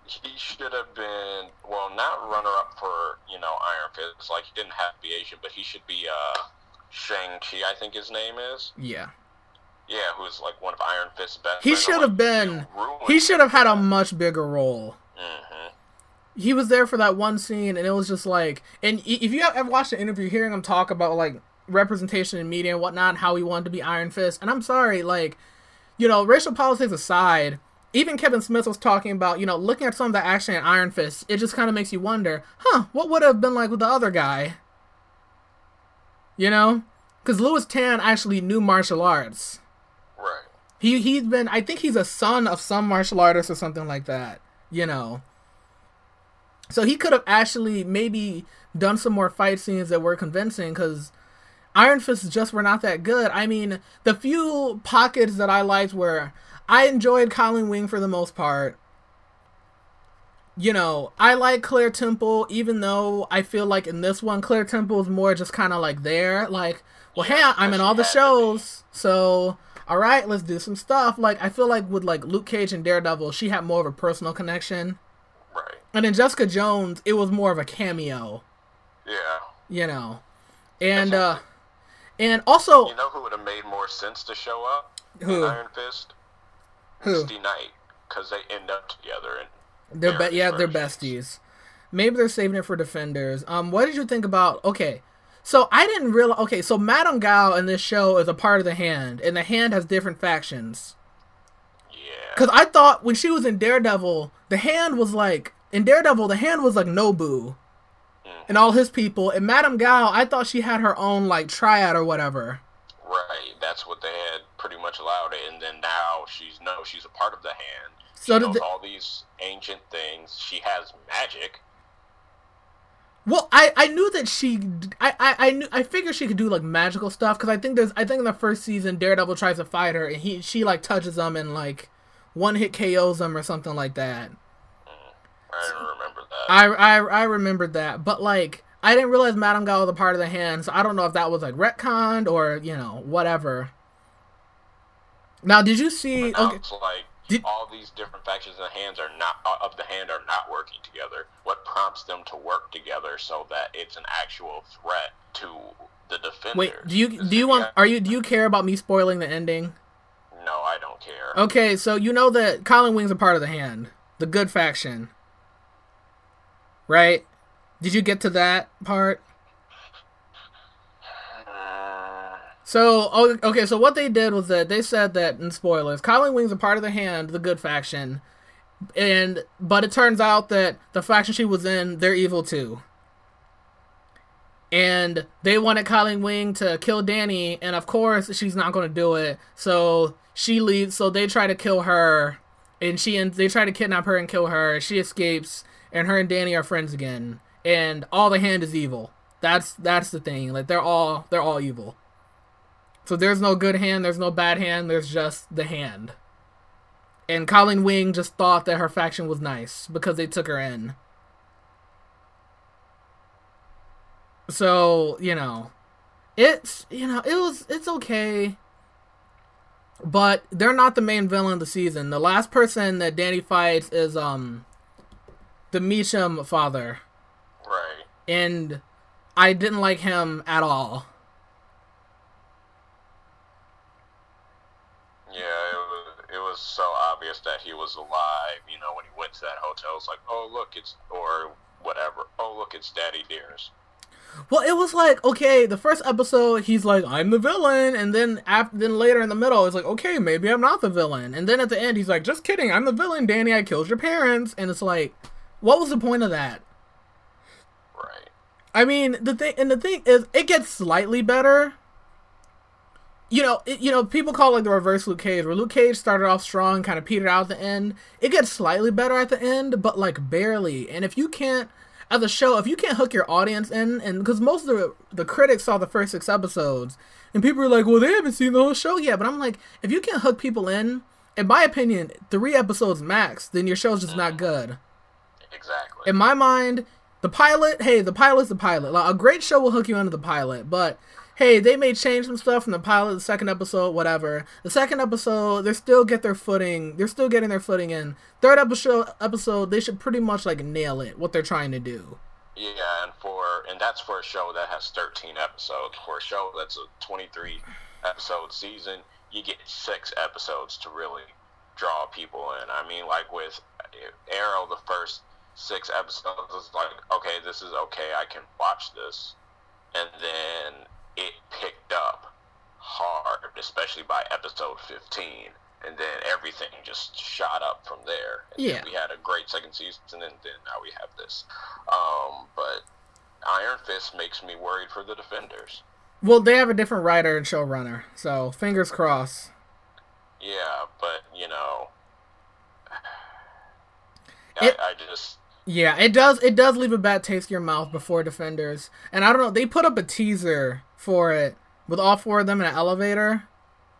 He should have been well, not runner up for you know Iron Fist. Like he didn't have to be Asian, but he should be uh, Shang Chi. I think his name is. Yeah, Yeah, who's like one of Iron Fist's best. he should have like, been. He should have had a much bigger role. Mm-hmm. he was there for that one scene and it was just like and if you have ever watched the interview hearing him talk about like representation in media and whatnot and how he wanted to be iron fist and i'm sorry like you know racial politics aside even kevin smith was talking about you know looking at some of the action in iron fist it just kind of makes you wonder huh what would have been like with the other guy you know because lewis tan actually knew martial arts Right. he he's been I think he's a son of some martial artist or something like that, you know. So he could have actually maybe done some more fight scenes that were convincing cuz Iron Fists just were not that good. I mean, the few pockets that I liked were I enjoyed Colleen Wing for the most part. You know, I like Claire Temple, even though I feel like in this one, Claire Temple is more just kind of like there. Like, well, hey, I'm in all the had to be. shows, so all right, let's do some stuff. Like, I feel like with like Luke Cage and Daredevil, she had more of a personal connection, Right. and in Jessica Jones, it was more of a cameo. Yeah. You know, and uh, and also You know who would have made more sense to show up? Who? Iron Fist. who Misty Knight, because they end up together. And They're be- yeah, they're besties. Maybe they're saving it for defenders. Um, what did you think about? Okay, so I didn't realize. Okay, so Madame Gao in this show is a part of the Hand, and the Hand has different factions. Yeah. Because I thought when she was in Daredevil, the Hand was like in Daredevil, the Hand was like Nobu, and all his people. And Madame Gao, I thought she had her own like triad or whatever. Right. That's what they had pretty much allowed it, and then now she's no, she's a part of the hand. So she knows the- all these ancient things. She has magic. Well, I, I knew that she I, I I knew I figured she could do like magical stuff because I think there's I think in the first season Daredevil tries to fight her and he she like touches them and like one hit KOs them or something like that. I remember that. I I I remembered that, but like I didn't realize Madame Gao was a part of the hand, so I don't know if that was like retconned or you know whatever. Now, did you see? But Okay, it's like Did- all these different factions of the hands are not uh, of the hand are not working together. What prompts them to work together so that it's an actual threat to the defenders? wait. Do you do you want? Are you do you care about me spoiling the ending? No, I don't care. Okay, so you know that Colleen Wing's a part of the hand, the good faction, right? Did you get to that part? Uh, So, oh, okay, so what they did was that they said that, in spoilers, Colleen Wing's a part of the hand, the good faction, and but it turns out that the faction she was in, they're evil too. And they wanted Colleen Wing to kill Danny, and of course she's not going to do it. So she leaves. So they try to kill her, and she and they try to kidnap her and kill her. She escapes, and her and Danny are friends again. And all the hand is evil. That's that's the thing. Like they're all they're all evil. So there's no good hand, there's no bad hand, there's just the hand. And Colleen Wing just thought that her faction was nice because they took her in. So, you know, it's, you know, it was, it's okay. But they're not the main villain of the season. The last person that Danny fights is, um, the Meachum father. right. And I didn't like him at all. Yeah, it was, it was so obvious that he was alive. You know, when he went to that hotel, it's like, oh look, it's or whatever. Oh look, it's Daddy Deers. Well, it was like okay, the first episode he's like I'm the villain, and then after, then later in the middle it's like okay maybe I'm not the villain, and then at the end he's like just kidding I'm the villain, Danny I killed your parents, and it's like what was the point of that? Right. I mean the thing and the thing is it gets slightly better. You know, it, you know, people call it like the reverse Luke Cage, where Luke Cage started off strong, kind of petered out at the end. It gets slightly better at the end, but like barely. And if you can't, as a show, if you can't hook your audience in, and because most of the the critics saw the first six episodes, and people are like, well, they haven't seen the whole show yet. But I'm like, if you can't hook people in, in my opinion, three episodes max, then your show's just not good Exactly. in my mind, the pilot, hey, the pilot's the pilot. Like, a great show will hook you into the pilot, but hey, they may change some stuff from the pilot, the second episode, whatever. The second episode, they still get their footing. They're still getting their footing in. Third episode, episode, they should pretty much like nail it. What they're trying to do. Yeah, and for and that's for a show that has 13 episodes. For a show that's a 23 episode season, you get six episodes to really draw people in. I mean, like with Arrow, the first six episodes is like, okay, this is okay, I can watch this, and then it picked up hard, especially by episode 15. And then everything just shot up from there. And yeah. We had a great second season, and then now we have this. Um, but Iron Fist makes me worried for the Defenders. Well, they have a different writer and showrunner, so fingers crossed. Yeah, but you know, I, I just yeah, it does. It does leave a bad taste in your mouth before Defenders, and I don't know. They put up a teaser for it with all four of them in an elevator.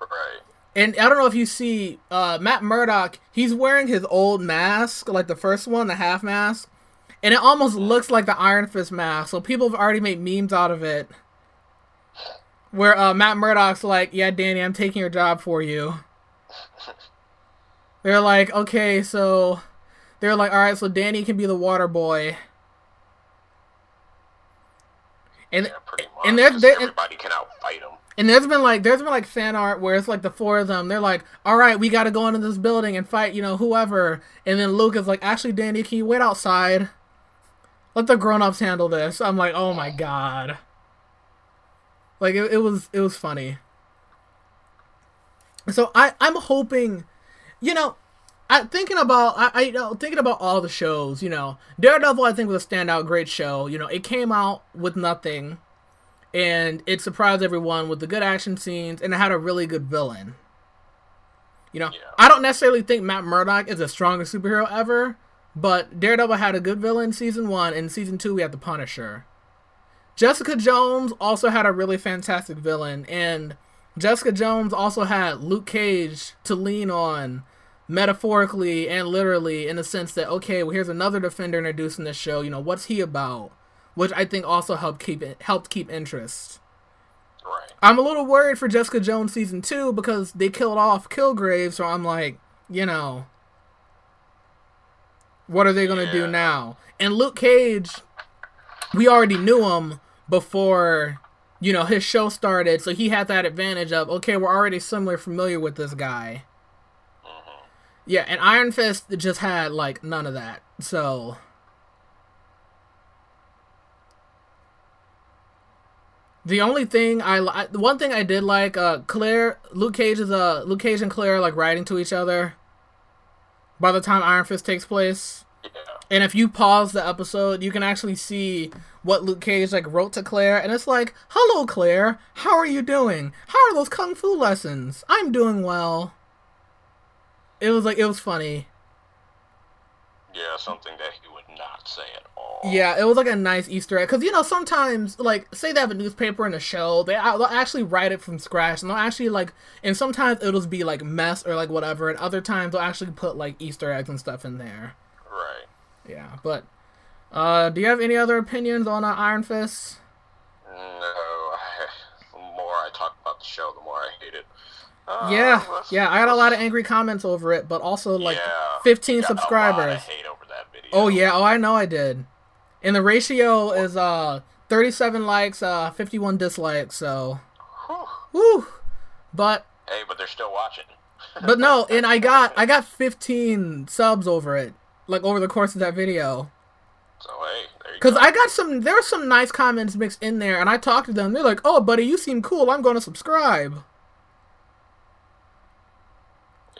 Right. And I don't know if you see uh, Matt Murdock. He's wearing his old mask, like the first one, the half mask, and it almost looks like the Iron Fist mask. So people have already made memes out of it, where uh, Matt Murdock's like, "Yeah, Danny, I'm taking your job for you." They're like, "Okay, so." They're like, "All right, so Danny can be the water boy." And yeah. And there's there, everybody can outfight him. And there's been like there's been like fan art where it's like the four of them. They're like, all right, we got to go into this building and fight, you know, whoever. And then Luke is like, actually, Danny, can you wait outside? Let the grown ups handle this. I'm like, oh my god. Like it, it was it was funny. So I I'm hoping, you know, I thinking about I, I you know thinking about all the shows. You know, Daredevil I think was a standout great show. You know, it came out with nothing and it surprised everyone with the good action scenes and it had a really good villain. You know, yeah. I don't necessarily think Matt Murdock is the strongest superhero ever, but Daredevil had a good villain season one, and season two we had the Punisher. Jessica Jones also had a really fantastic villain, and Jessica Jones also had Luke Cage to lean on metaphorically and literally in the sense that okay, well here's another defender introduced in this show. You know, what's he about? which I think also helped keep it helped keep interest. Right. I'm a little worried for Jessica Jones season two because they killed off Kilgrave, so I'm like, you know, what are they gonna yeah. do now? And Luke Cage, we already knew him before, you know, his show started, so he had that advantage of okay, we're already similar familiar with this guy. Yeah, and Iron Fist just had like none of that, so. The only thing I the one thing I did like uh Claire Luke Cage is uh Luke Cage and Claire like writing to each other by the time Iron Fist takes place. Yeah. And if you pause the episode, you can actually see what Luke Cage like wrote to Claire and it's like, "Hello Claire, how are you doing? How are those kung fu lessons? I'm doing well." It was like it was funny. Yeah, something that he would not say at all. Yeah, it was like a nice Easter egg because you know sometimes like say they have a newspaper in a show, they they'll actually write it from scratch and they'll actually like and sometimes it'll be like mess or like whatever, and other times they'll actually put like Easter eggs and stuff in there. Right. Yeah, but uh, do you have any other opinions on uh, Iron Fist? No, I, the more I talk about the show, the more I hate it. Uh, yeah, yeah, I got a lot of angry comments over it, but also like yeah, 15 subscribers. Oh yeah, oh I know I did. And the ratio is uh 37 likes, uh 51 dislikes, so Whew. woo. But hey, but they're still watching. but no, and I got I got 15 subs over it, like over the course of that video. So hey, Cause go. I got some, there were some nice comments mixed in there, and I talked to them. They're like, "Oh, buddy, you seem cool. I'm going to subscribe."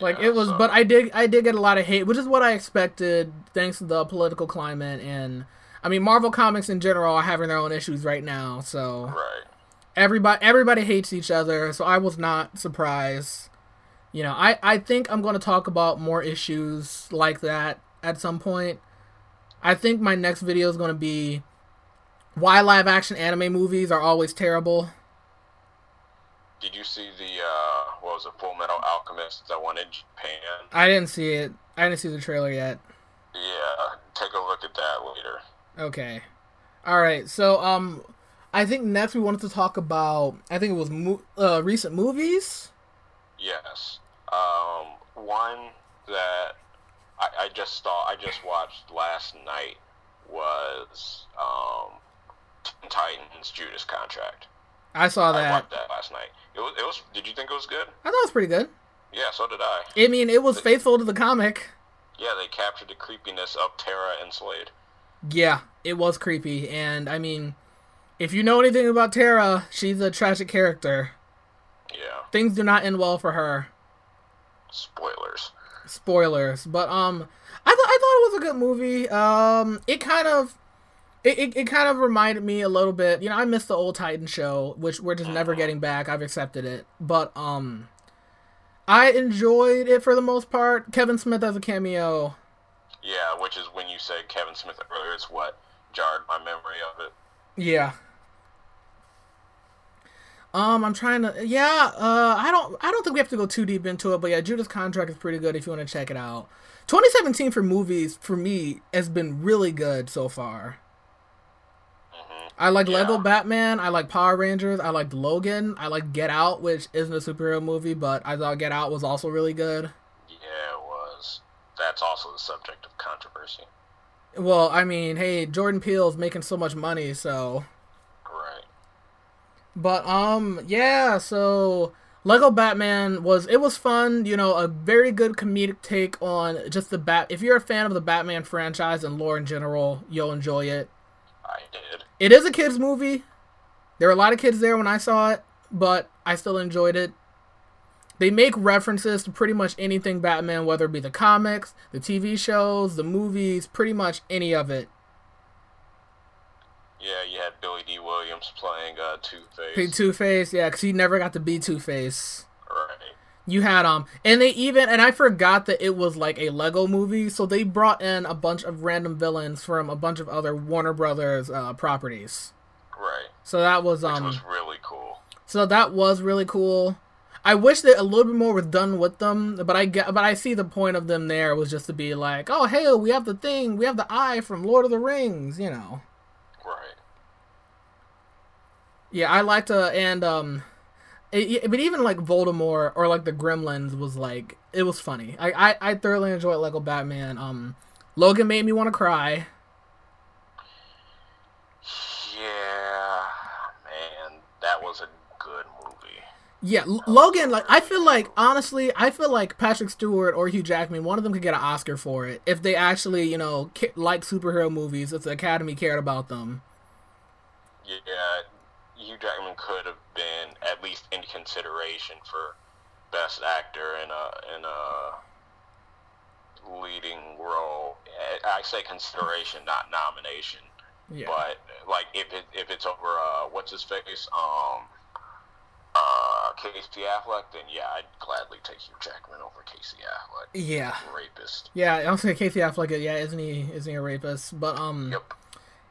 Like it was, but I did I did get a lot of hate, which is what I expected, thanks to the political climate and I mean Marvel comics in general are having their own issues right now, so Right. everybody everybody hates each other, so I was not surprised. You know, I I think I'm going to talk about more issues like that at some point. I think my next video is going to be why live action anime movies are always terrible. Did you see the uh, what was it, Full Metal Alchemist that won in Japan? I didn't see it. I didn't see the trailer yet. Yeah, take a look at that later. Okay. All right. So um I think next we wanted to talk about. I think it was mo- uh, recent movies. Yes. Um, one that I, I just saw, I just watched last night was um, Titans Judas Contract. I saw that. I watched that last night. It was, it was. Did you think it was good? I thought it was pretty good. Yeah, so did I. I mean, it was faithful to the comic. Yeah, they captured the creepiness of Terra and Slade. Yeah, it was creepy, and I mean, if you know anything about Terra, she's a tragic character. Yeah. Things do not end well for her. Spoilers. Spoilers, but um, I thought I thought it was a good movie. Um, it kind of. It, it, it kind of reminded me a little bit, you know, I missed the old Titan show, which we're just never getting back. I've accepted it. But um I enjoyed it for the most part. Kevin Smith as a cameo. Yeah, which is when you said Kevin Smith earlier. It's what jarred my memory of it. Yeah. Um, I'm trying to. Yeah. Uh, I don't. I don't think we have to go too deep into it, but yeah, Judas Contract is pretty good if you want to check it out. 2017 for movies for me has been really good so far. I like Lego Batman. I like Power Rangers. I liked Logan. I like Get Out, which isn't a superhero movie, but I thought Get Out was also really good. Yeah, it was. That's also the subject of controversy. Well, I mean, hey, Jordan Peele's making so much money, so. Right. But um, yeah. So Lego Batman was it was fun. You know, a very good comedic take on just the bat. If you're a fan of the Batman franchise and lore in general, you'll enjoy it. I did. It is a kids movie. There were a lot of kids there when I saw it, but I still enjoyed it. They make references to pretty much anything Batman, whether it be the comics, the TV shows, the movies, pretty much any of it. Yeah, you had Billy Dee Williams playing uh, Two Face. Two Face, yeah, because he never got to be Two Face. You had um, and they even and I forgot that it was like a Lego movie, so they brought in a bunch of random villains from a bunch of other Warner Brothers uh, properties. Right. So that was Which um, was really cool. so that was really cool. I wish that a little bit more was done with them, but I get, but I see the point of them there was just to be like, oh hey, we have the thing, we have the eye from Lord of the Rings, you know. Right. Yeah, I liked uh and um, it, but even like Voldemort or like the Gremlins was like it was funny. I I, I thoroughly enjoyed Lego Batman. Um, Logan made me want to cry. Yeah, man, that was a good movie. Yeah, L- Logan. Like I feel like honestly, I feel like Patrick Stewart or Hugh Jackman, one of them could get an Oscar for it if they actually you know like superhero movies. If the Academy cared about them. Yeah, Hugh Jackman could have been at least in consideration for best actor in a in a leading role. I I say consideration, not nomination. Yeah. But like if it if it's over uh what's his face um uh Casey Affleck, then yeah, I'd gladly take Hugh Jackman over Casey Affleck. Yeah. Rapist. Yeah, I'm saying Casey Affleck. Yeah, isn't he? Isn't he a rapist? But um. Yep.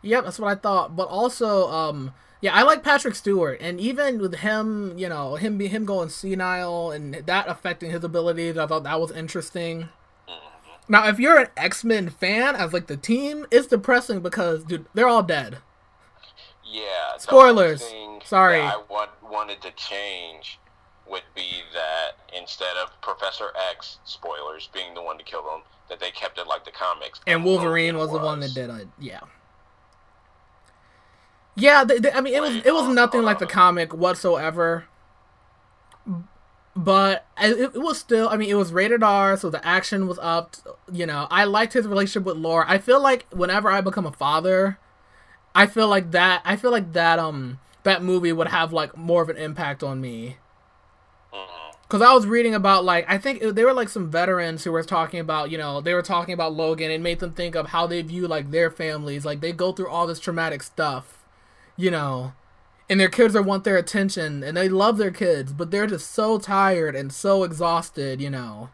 Yep, that's what I thought. But also, um, yeah, I like Patrick Stewart, and even with him, you know, him be him going senile and that affecting his abilities, I thought that was interesting. Mm-hmm. Now, if you're an X Men fan, as like the team, it's depressing because dude, they're all dead. Yeah. Spoilers. Sorry. I want, wanted to change would be that instead of Professor X, spoilers, being the one to kill them, that they kept it like the comics. And Wolverine was the one that did it. Yeah. Yeah, they, they- I mean, it was it was nothing like the comic whatsoever. But it, it was still, I mean, it was rated R, so the action was up. You know, I liked his relationship with Laura. I feel like whenever I become a father, I feel like that. I feel like that um that movie would have like more of an impact on me. Because I was reading about like I think it, they were like some veterans who were talking about you know they were talking about Logan and made them think of how they view like their families like they go through all this traumatic stuff, you know, and their kids are want their attention and they love their kids but they're just so tired and so exhausted, you know.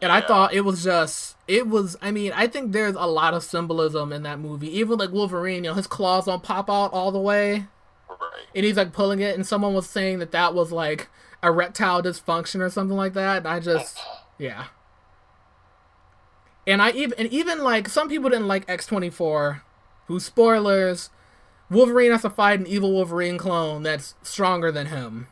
And I thought it was just it was I mean I think there's a lot of symbolism in that movie. Even like Wolverine you know his claws don't pop out all the way. Right. and he's like pulling it and someone was saying that that was like erectile dysfunction or something like that and i just yeah. And i even and even like some people didn't like x24 who spoilers Wolverine has to fight an evil Wolverine clone that's stronger than him.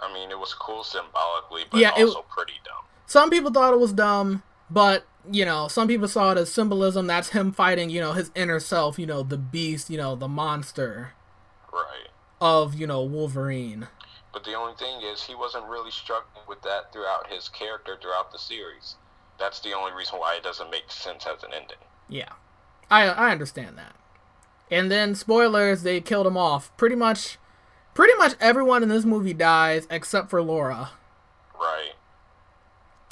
I mean, it was cool symbolically, but Yeah, it- also pretty dumb. Some people thought it was dumb, but you know, some people saw it as symbolism. That's him fighting, you know, his inner self, you know, the beast, you know, the monster Right. of, you know, Wolverine. But the only thing is, he wasn't really struggling with that throughout his character throughout the series. That's the only reason why it doesn't make sense as an ending. Yeah. I I understand that. And then spoilers, they killed him off. Pretty much pretty much everyone in this movie dies except for Laura. Right.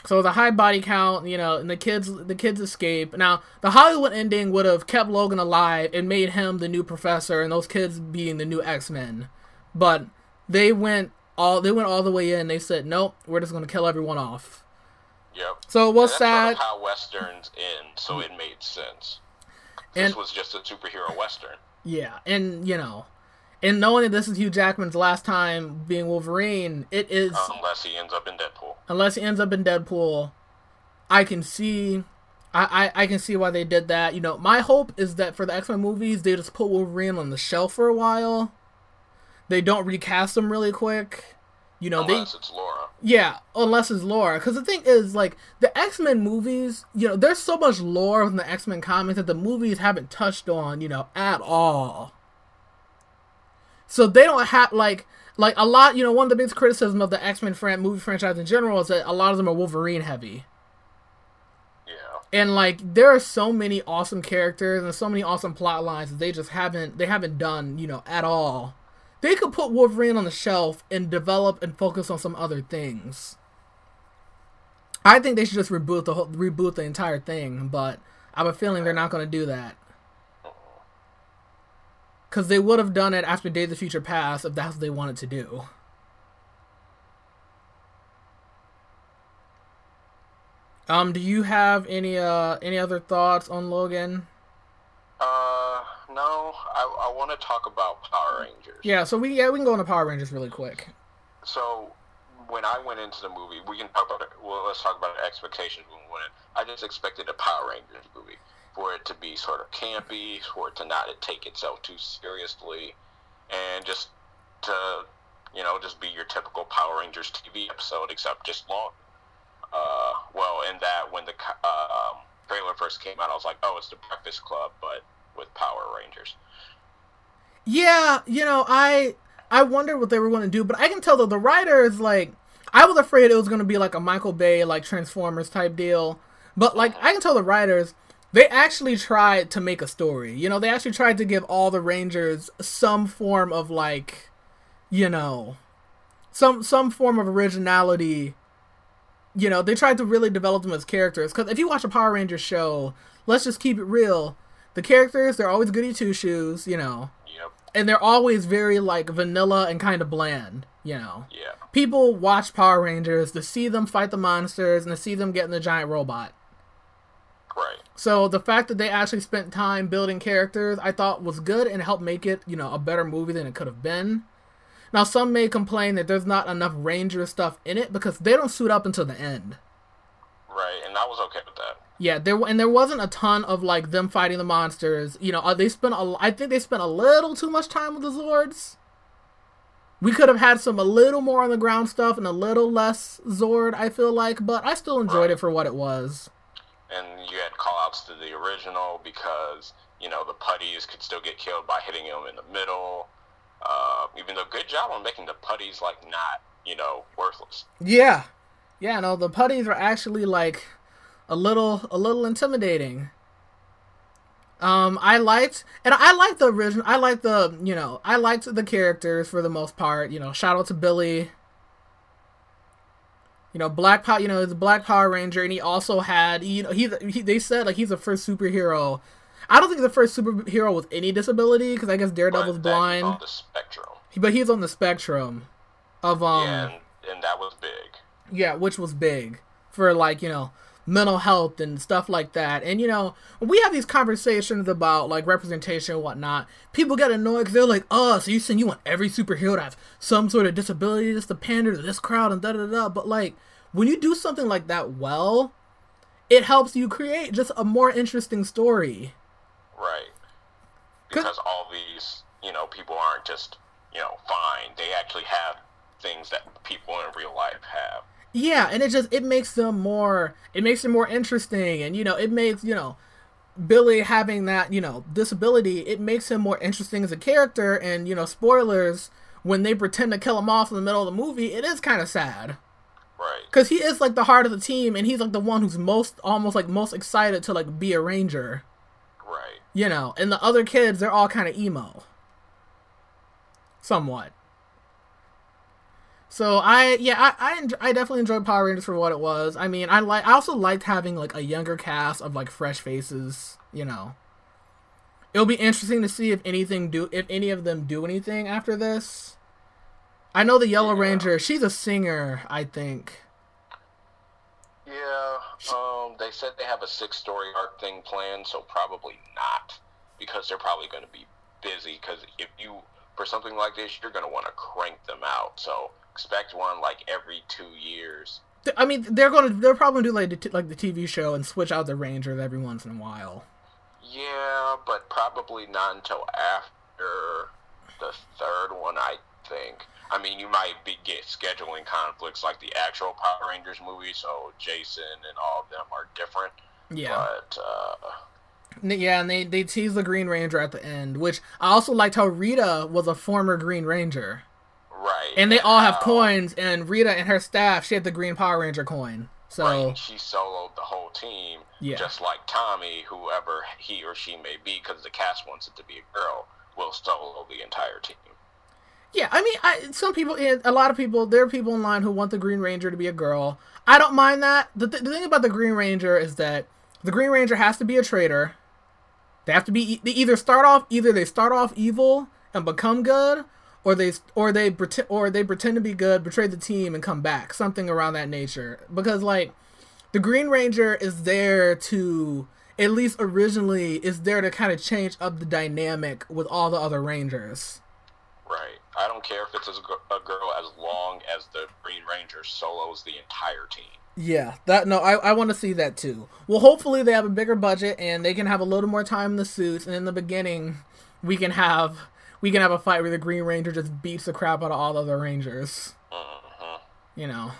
So the high body count, you know, and the kids the kids escape. Now, the Hollywood ending would have kept Logan alive and made him the new professor and those kids being the new X-Men. But they went all they went all the way in. They said, "Nope, we're just going to kill everyone off." Yep. So it was That's sad. How westerns end, so it made sense. This was just a superhero western. Yeah, and you know, and knowing that this is Hugh Jackman's last time being Wolverine, it is Unless he ends up in Deadpool. unless he ends up in Deadpool, I can see, I, I I can see why they did that. You know, my hope is that for the X Men movies, they just put Wolverine on the shelf for a while. They don't recast him really quick. You know, they Unless it's Laura. Yeah, unless it's lore. Because the thing is, like, the X Men movies, you know, there's so much lore in the X Men comics that the movies haven't touched on, you know, at all. So they don't have, like, like a lot, you know, one of the biggest criticism of the X Men fran- movie franchise in general is that a lot of them are Wolverine heavy. Yeah. And like there are so many awesome characters and so many awesome plot lines that they just haven't they haven't done, you know, at all. They could put Wolverine on the shelf and develop and focus on some other things. I think they should just reboot the whole reboot the entire thing, but I have a feeling they're not going to do that. Cuz they would have done it after Days of Future Past if that's what they wanted to do. Um do you have any uh any other thoughts on Logan? Uh, no. I, I want to talk about Power Rangers. Yeah, so we yeah, we can go into Power Rangers really quick. So when I went into the movie, we can talk about it. Well, let's talk about expectations when we went in. I just expected a Power Rangers movie for it to be sort of campy, for it to not take itself too seriously, and just to you know just be your typical Power Rangers TV episode, except just long. Uh, well, in that when the uh, um, trailer first came out, I was like, oh, it's the Breakfast Club, but with Power Rangers. Yeah, you know, I I wondered what they were going to do, but I can tell that the writers like I was afraid it was going to be like a Michael Bay like Transformers type deal, but like I can tell the writers they actually tried to make a story. You know, they actually tried to give all the Rangers some form of like, you know, some some form of originality. You know, they tried to really develop them as characters. Because if you watch a Power Rangers show, let's just keep it real. The characters, they're always goody two shoes. You know, Yep. and they're always very like vanilla and kind of bland. You know, Yeah. people watch Power Rangers to see them fight the monsters and to see them get in the giant robot. Right. So the fact that they actually spent time building characters, I thought was good and helped make it, you know, a better movie than it could have been. Now some may complain that there's not enough Ranger stuff in it because they don't suit up until the end. Right. And I was okay with that. Yeah, there and there wasn't a ton of like them fighting the monsters. You know, uh, they spent a, I think they spent a little too much time with the Zords. We could have had some a little more on the ground stuff and a little less Zord. I feel like, but I still enjoyed it for what it was. and you had call-outs to the original because you know the putties could still get killed by hitting them in the middle. Uh, even though good job on making the putties like not you know worthless. Yeah, yeah. No, the putties are actually like a little, a little intimidating. Um, I liked, and I liked the original. I liked the, you know, I liked the characters for the most part. You know, shout out to Billy. You know, Black Power. You know, he's a Black Power Ranger, and he also had, you know, he's he, they said like he's the first superhero. I don't think he's the first superhero with any disability because I guess Daredevil's But that is blind, on the spectrum. but he's on the spectrum of um yeah, and, and that was big. yeah, which was big for like, you know, mental health and stuff like that. And, you know, when we have these conversations about like representation and whatnot, people get annoyed because they're like, oh, so you saying you want every superhero to have some sort of disability just to pander to this crowd and da da da. But, like, when you do something like that well, it helps you create just a more interesting story. Right. Because all these you know people aren't just you know fine. They actually have things that people in real life have. Yeah, and it just it makes them more it makes them more interesting and you know, it makes, you know, Billy having that, you know, disability, it makes him more interesting as a character and, you know, spoilers, when they pretend to kill him off in the middle of the movie, it is kind of sad. Right. Cuz he is like the heart of the team and he's like the one who's most almost like most excited to like be a ranger. Right. You know, and the other kids, they're all kind of emo. Somewhat. So I yeah I I, I definitely enjoyed Power Rangers for what it was. I mean I like I also liked having like a younger cast of like fresh faces. You know, it'll be interesting to see if anything do if any of them do anything after this. I know the Yellow Yeah. Ranger. She's a singer. I think. Yeah. Um. They said they have a six-story arc thing planned, so probably not, because they're probably going to be busy. Because if you for something like this, you're going to want to crank them out. So expect one like every two years. I mean, they're gonna they're probably gonna do like the like the TV show and switch out the Rangers every once in a while. Yeah, but probably not until after the third one, I think. I mean, you might be get scheduling conflicts like the actual Power Rangers movie, so Jason and all of them are different. Yeah. But uh, Yeah, and they they tease the Green Ranger at the end, which I also liked how Rita was a former Green Ranger, right, and they all have how- coins. And Rita and her staff, she had the Green Power Ranger coin. So Right, she soloed the whole team, Yeah. just like Tommy, whoever he or she may be, because the cast wants it to be a girl, will solo the entire team. yeah, I mean, I, some people, a lot of people, there are people online who want the Green Ranger to be a girl. I don't mind that. The, th- the thing about the Green Ranger is that the Green Ranger has to be a traitor. They have to be. They either start off either they start off evil and become good, or they or they pretend or they pretend to be good, betray the team, and come back. Something around that nature. Because like, the Green Ranger is there to at least originally is there to kind of change up the dynamic with all the other Rangers. Right. I don't care if it's a girl as long as the Green Ranger solos the entire team. Yeah, that no, I, I want to see that too. Well, hopefully they have a bigger budget and they can have a little more time in the suits, and in the beginning, we can have we can have a fight where the Green Ranger just beats the crap out of all the other Rangers. hmm You know,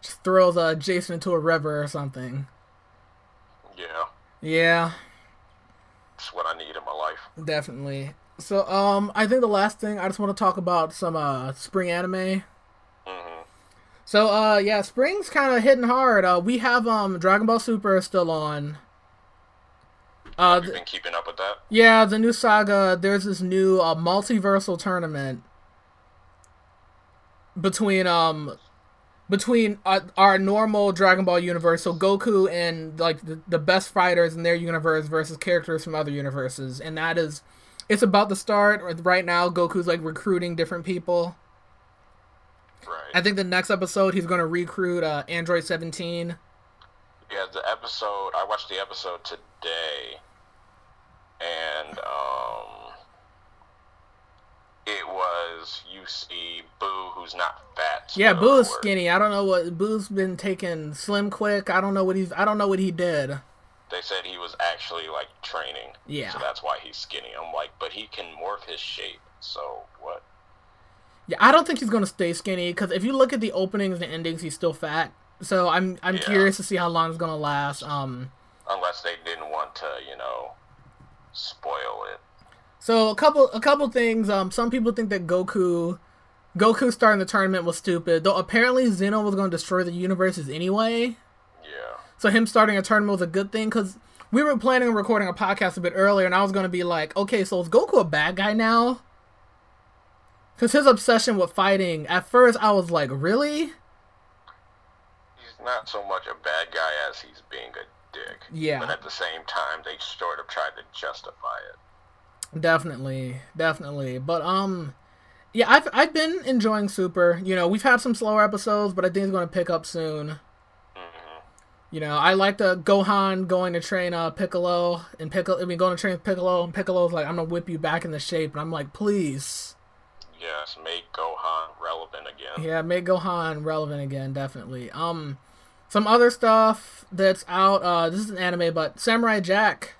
just throws uh, Jason into a river or something. Yeah, Yeah, it's what I need in my life. definitely. So, um, I think the last thing I just want to talk about some uh spring anime. hmm So, uh, yeah, spring's kind of hitting hard. Uh, we have um Dragon Ball Super still on. Uh, Have been keeping up with that? Yeah, the new saga. There's this new uh, multiversal tournament between um between uh, our normal Dragon Ball universe, so Goku and like the, the best fighters in their universe versus characters from other universes, and that is it's about to start right now. Goku's like recruiting different people. Right. I think the next episode he's going to recruit uh, Android 17. Yeah, the episode I watched the episode today, and um, it was you see Boo, who's not fat. Yeah, so Boo is skinny. I don't know what Boo's been taking slim quick. I don't know what he's. I don't know what he did. They said he was actually like training. Yeah. So that's why he's skinny. I'm like, but he can morph his shape. So what? Yeah, I don't think he's gonna stay skinny because if you look at the openings and endings, he's still fat. So I'm I'm Yeah. curious to see how long it's gonna last. Um, Unless they didn't want to, you know, spoil it. so a couple a couple things. Um, some people think that Goku, Goku starting the tournament was stupid. Though apparently Zeno was gonna destroy the universes anyway. Yeah. So him starting a tournament was a good thing because we were planning on recording a podcast a bit earlier, and I was gonna be like, okay, so is Goku a bad guy now? Because his obsession with fighting, at first I was like, really? He's not so much a bad guy as he's being a dick. Yeah. But at the same time, they sort of tried to justify it. Definitely, definitely. But um, yeah, I've I've been enjoying Super. You know, we've had some slower episodes, but I think it's gonna pick up soon. hmm You know, I like the Gohan going to train uh Piccolo and Piccolo. I mean, going to train Piccolo and Piccolo's like, I'm gonna whip you back into shape, and I'm like, please. Yes, make Gohan relevant again. Yeah, make Gohan relevant again, definitely. Um, some other stuff that's out. Uh, this is an anime, but Samurai Jack.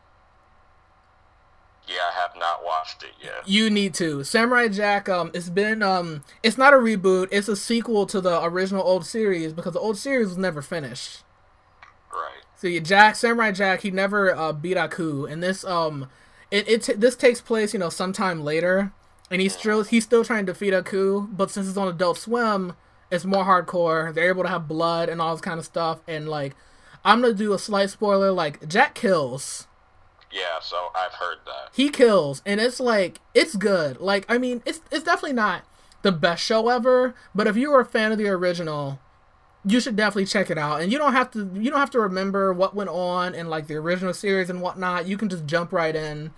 Yeah, I have not watched it yet. You need to. Samurai Jack. Um, it's been um, it's not a reboot. It's a sequel to the original old series because the old series was never finished. Right. So yeah, Jack, Samurai Jack, he never uh, beat Aku, and this um, it, it t- this takes place you know sometime later, and he's still he's still trying to defeat Aku, but since it's on Adult Swim, it's more hardcore. They're able to have blood and all this kind of stuff, and like, I'm gonna do a slight spoiler. Like Jack kills. Yeah, so I've heard that. He kills, and it's like it's good. Like I mean, it's it's definitely not the best show ever, but if you were a fan of the original, you should definitely check it out. And you don't have to you don't have to remember what went on in like the original series and whatnot. You can just jump right in,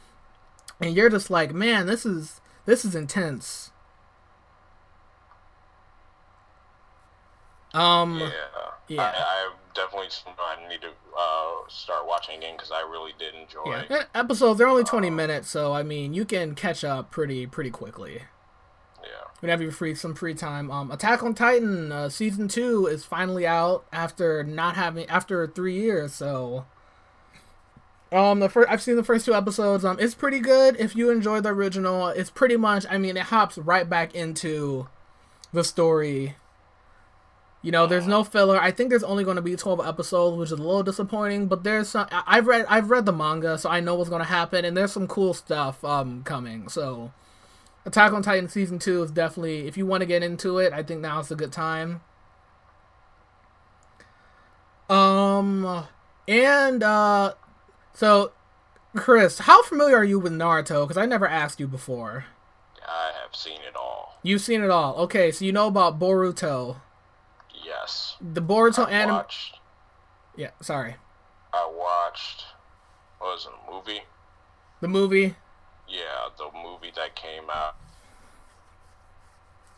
and you're just like, man, this is this is intense. Um, Yeah. yeah. I, I definitely I need to uh, start watching again because I really did enjoy. yeah. Eh, Episodes they're only twenty minutes, so I mean you can catch up pretty pretty quickly. Yeah. whenever you're free some free time um attack on titan uh, season two is finally out after not having after three years so um the first i've seen the first two episodes um it's pretty good if you enjoyed the original it's pretty much i mean it hops right back into the story you know there's no filler i think there's only going to be 12 episodes which is a little disappointing but there's some i've read i've read the manga so i know what's going to happen and there's some cool stuff um coming so Attack on Titan season two is definitely if you want to get into it, I think now's a good time. Um and uh so Chris, how familiar are you with Naruto? Because I never asked you before. I have seen it all. You've seen it all. Okay, so you know about Boruto. Yes. The Boruto anime. Yeah, sorry. I watched. What was it? A movie? The movie. Yeah, the movie that came out.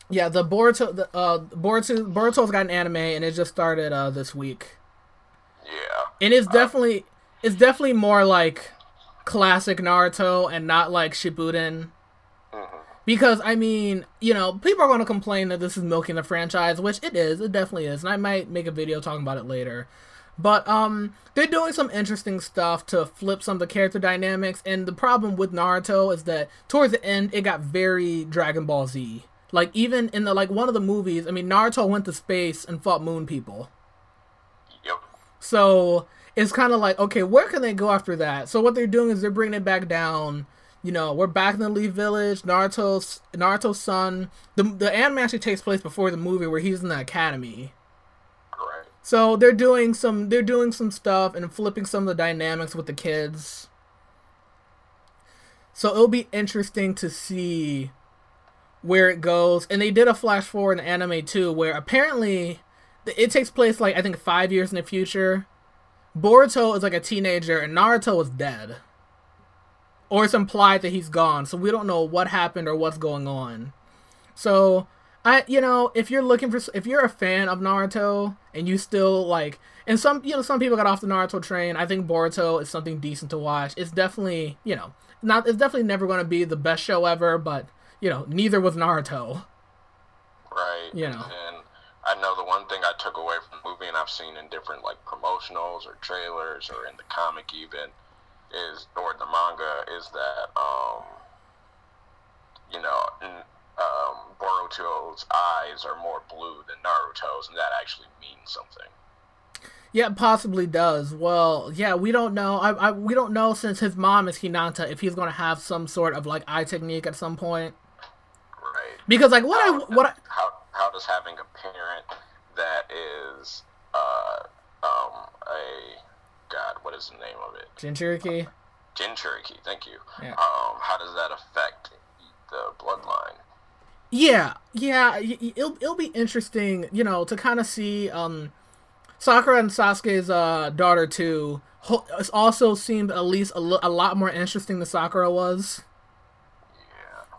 Yeah, the Boruto the uh Boruto Boruto's got an anime and it just started uh this week. Yeah. And it's definitely it's definitely more like classic Naruto and not like Shippuden. Because I mean, you know, people are going to complain that this is milking the franchise, which it is. It definitely is, and I might make a video talking about it later. But um, they're doing some interesting stuff to flip some of the character dynamics. And the problem with Naruto is that towards the end, it got very Dragon Ball Z. Like even in the like one of the movies, I mean, Naruto went to space and fought Moon people. Yep. So it's kind of like, okay, where can they go after that? So what they're doing is they're bringing it back down. You know, we're back in the Leaf Village. Naruto's Naruto's son. The the anime actually takes place before the movie where he's in the academy. Right. So they're doing some they're doing some stuff and flipping some of the dynamics with the kids. So it'll be interesting to see where it goes. And they did a flash forward in the anime too, where apparently it takes place like I think five years in the future. Boruto is like a teenager and Naruto is dead. Or it's implied that he's gone, so we don't know what happened or what's going on. So I, you know, if you're looking for, if you're a fan of Naruto and you still like, and some, you know, some people got off the Naruto train. I think Boruto is something decent to watch. It's definitely, you know, not, it's definitely never going to be the best show ever, but you know, neither was Naruto. Right. You know. And I know the one thing I took away from the movie, and I've seen in different like promotionals or trailers or in the comic even, is or the manga is that um, you know, n- um, Boruto's eyes are more blue than Naruto's, and that actually means something. Yeah, possibly does. Well, yeah, we don't know. I, I we don't know since his mom is Hinata if he's going to have some sort of like eye technique at some point. Right. Because like what how, I what I, how how does having a parent that is uh um a God, what is the name of it? Jinchuriki. Jinchuriki, thank you. Yeah. Um, how does that affect the bloodline? Yeah, yeah, it'll it'll be interesting, you know, to kind of see um Sakura and Sasuke's uh daughter too. It's also seemed at least a, lo- a lot more interesting than Sakura was.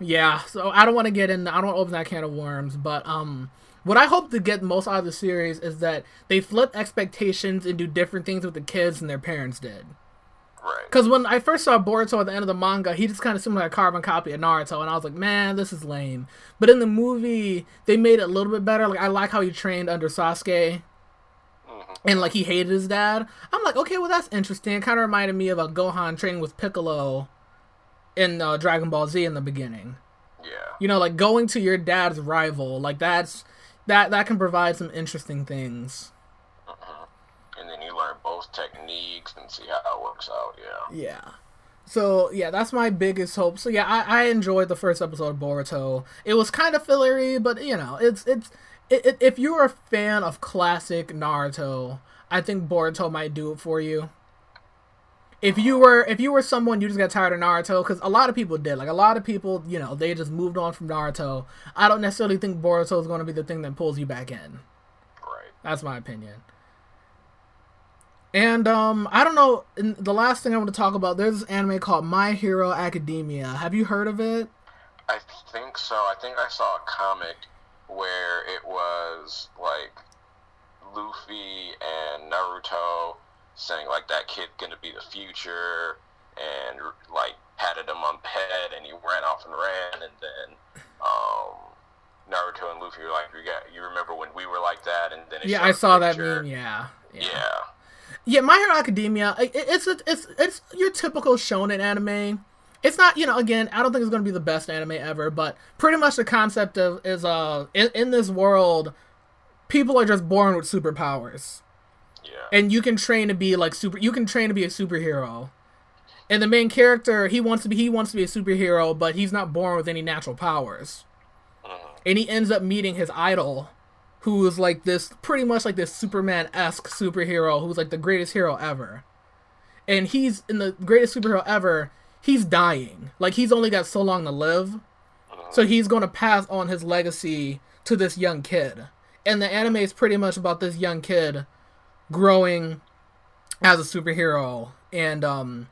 Yeah. Yeah, so I don't want to get in. I don't want to open that can of worms, but um, what I hope to get most out of the series is that they flip expectations and do different things with the kids than their parents did. Because when I first saw Boruto at the end of the manga, he just kind of seemed like a carbon copy of Naruto, and I was like, man, this is lame. But in the movie, they made it a little bit better. Like I like how he trained under Sasuke, Mhm. and like he hated his dad. I'm like, okay, well that's interesting. It kind of reminded me of a Gohan training with Piccolo, in uh, Dragon Ball Z in the beginning. Yeah. You know, like going to your dad's rival, like that's that that can provide some interesting things. Uh-huh. And then you learn both techniques and see how it works out. Yeah. Yeah. So yeah, that's my biggest hope. So yeah, I, I enjoyed the first episode of Boruto. It was kind of fillery, but you know, it's it's it, it, if you're a fan of classic Naruto, I think Boruto might do it for you. If you were if you were someone you just got tired of Naruto, because a lot of people did. Like a lot of people, you know, they just moved on from Naruto. I don't necessarily think Boruto is going to be the thing that pulls you back in. Right. That's my opinion. And um, I don't know. The last thing I want to talk about, there's this anime called My Hero Academia. Have you heard of it? I think so. I think I saw a comic where it was like Luffy and Naruto saying like that kid gonna be the future, and like patted him on the head, and he ran off and ran, and then um, Naruto and Luffy were like, "You got, you remember when we were like that?" And then it Yeah, I saw that meme. Yeah. Yeah. Yeah, My Hero Academia. i- i- It's a, it's it's your typical shonen anime. It's not, you know, again, I don't think it's going to be the best anime ever, but pretty much the concept of is uh in, in this world, people are just born with superpowers. Yeah, and you can train to be like super you can train to be a superhero. And the main character he wants to be he wants to be a superhero but he's not born with any natural powers. Uh-huh. And he ends up meeting his idol who is like this pretty much like this superman-esque superhero who's like the greatest hero ever. And he's in the greatest superhero ever he's dying. Like he's only got so long to live. Uh-huh. So he's going to pass on his legacy to this young kid. And the anime is pretty much about this young kid growing as a superhero and um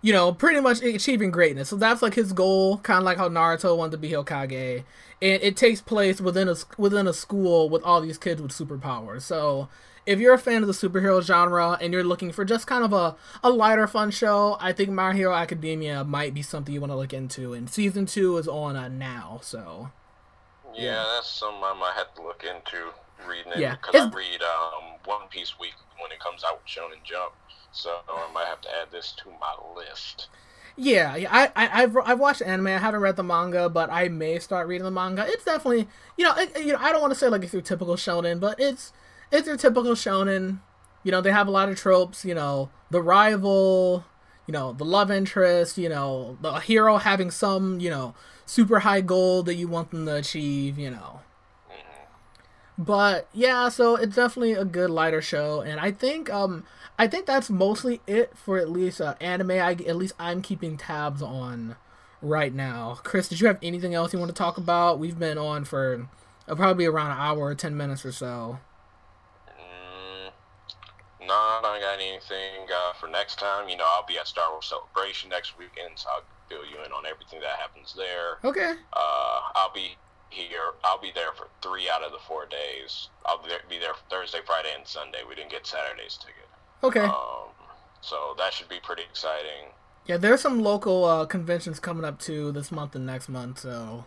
you know pretty much achieving greatness. So that's like his goal kind of like how naruto wanted to be hokage. And it takes place within a within a school with all these kids with superpowers. So if you're a fan of the superhero genre and you're looking for just kind of a, a lighter fun show i think my hero academia might be something you want to look into. And season two is on uh, now so. Yeah, That's something I might have to look into reading it Yeah, because I read um, One Piece week when it comes out with Shonen Jump, so I might have to add this to my list. Yeah, yeah. I, I I've I've watched anime. I haven't read the manga, but I may start reading the manga. It's definitely you know it, you know I don't want to say like it's your typical shonen, but it's it's your typical shonen. You know they have a lot of tropes. You know the rival, you know the love interest. You know the hero having some you know super high goal that you want them to achieve. You know. But yeah, so it's definitely a good lighter show, and I think um I think that's mostly it for at least uh, anime. I at least I'm keeping tabs on right now. Chris, did you have anything else you want to talk about? We've been on for uh, probably around an hour or ten minutes or so. Mm, no, I don't got anything uh, for next time. You know, I'll be at Star Wars Celebration next weekend, so I'll fill you in on everything that happens there. Okay. Uh, I'll be here. I'll be there for three out of the four days. I'll be there, be there Thursday, Friday, and Sunday. We didn't get Saturday's ticket. Okay. Um, so that should be pretty exciting. Yeah, there's some local uh, conventions coming up too this month and next month, so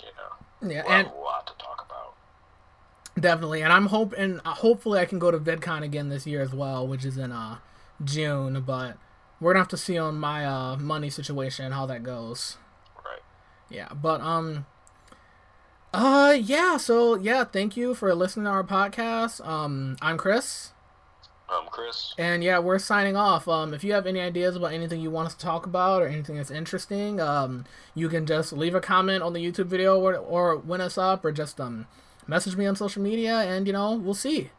Yeah, yeah, we'll and a lot to talk about. Definitely, and I'm hoping, uh, hopefully, I can go to VidCon again this year as well, which is in uh June. But we're gonna have to see on my uh money situation how that goes. Right. Yeah, but um, uh, yeah. So yeah, thank you for listening to our podcast. Um, I'm Chris, I'm Chris. and yeah, we're signing off. Um, if you have any ideas about anything you want us to talk about or anything that's interesting, um, you can just leave a comment on the YouTube video or or win us up or just um message me on social media, and you know we'll see.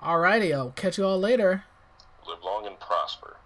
Alrighty, I'll catch you all later. Live long and prosper.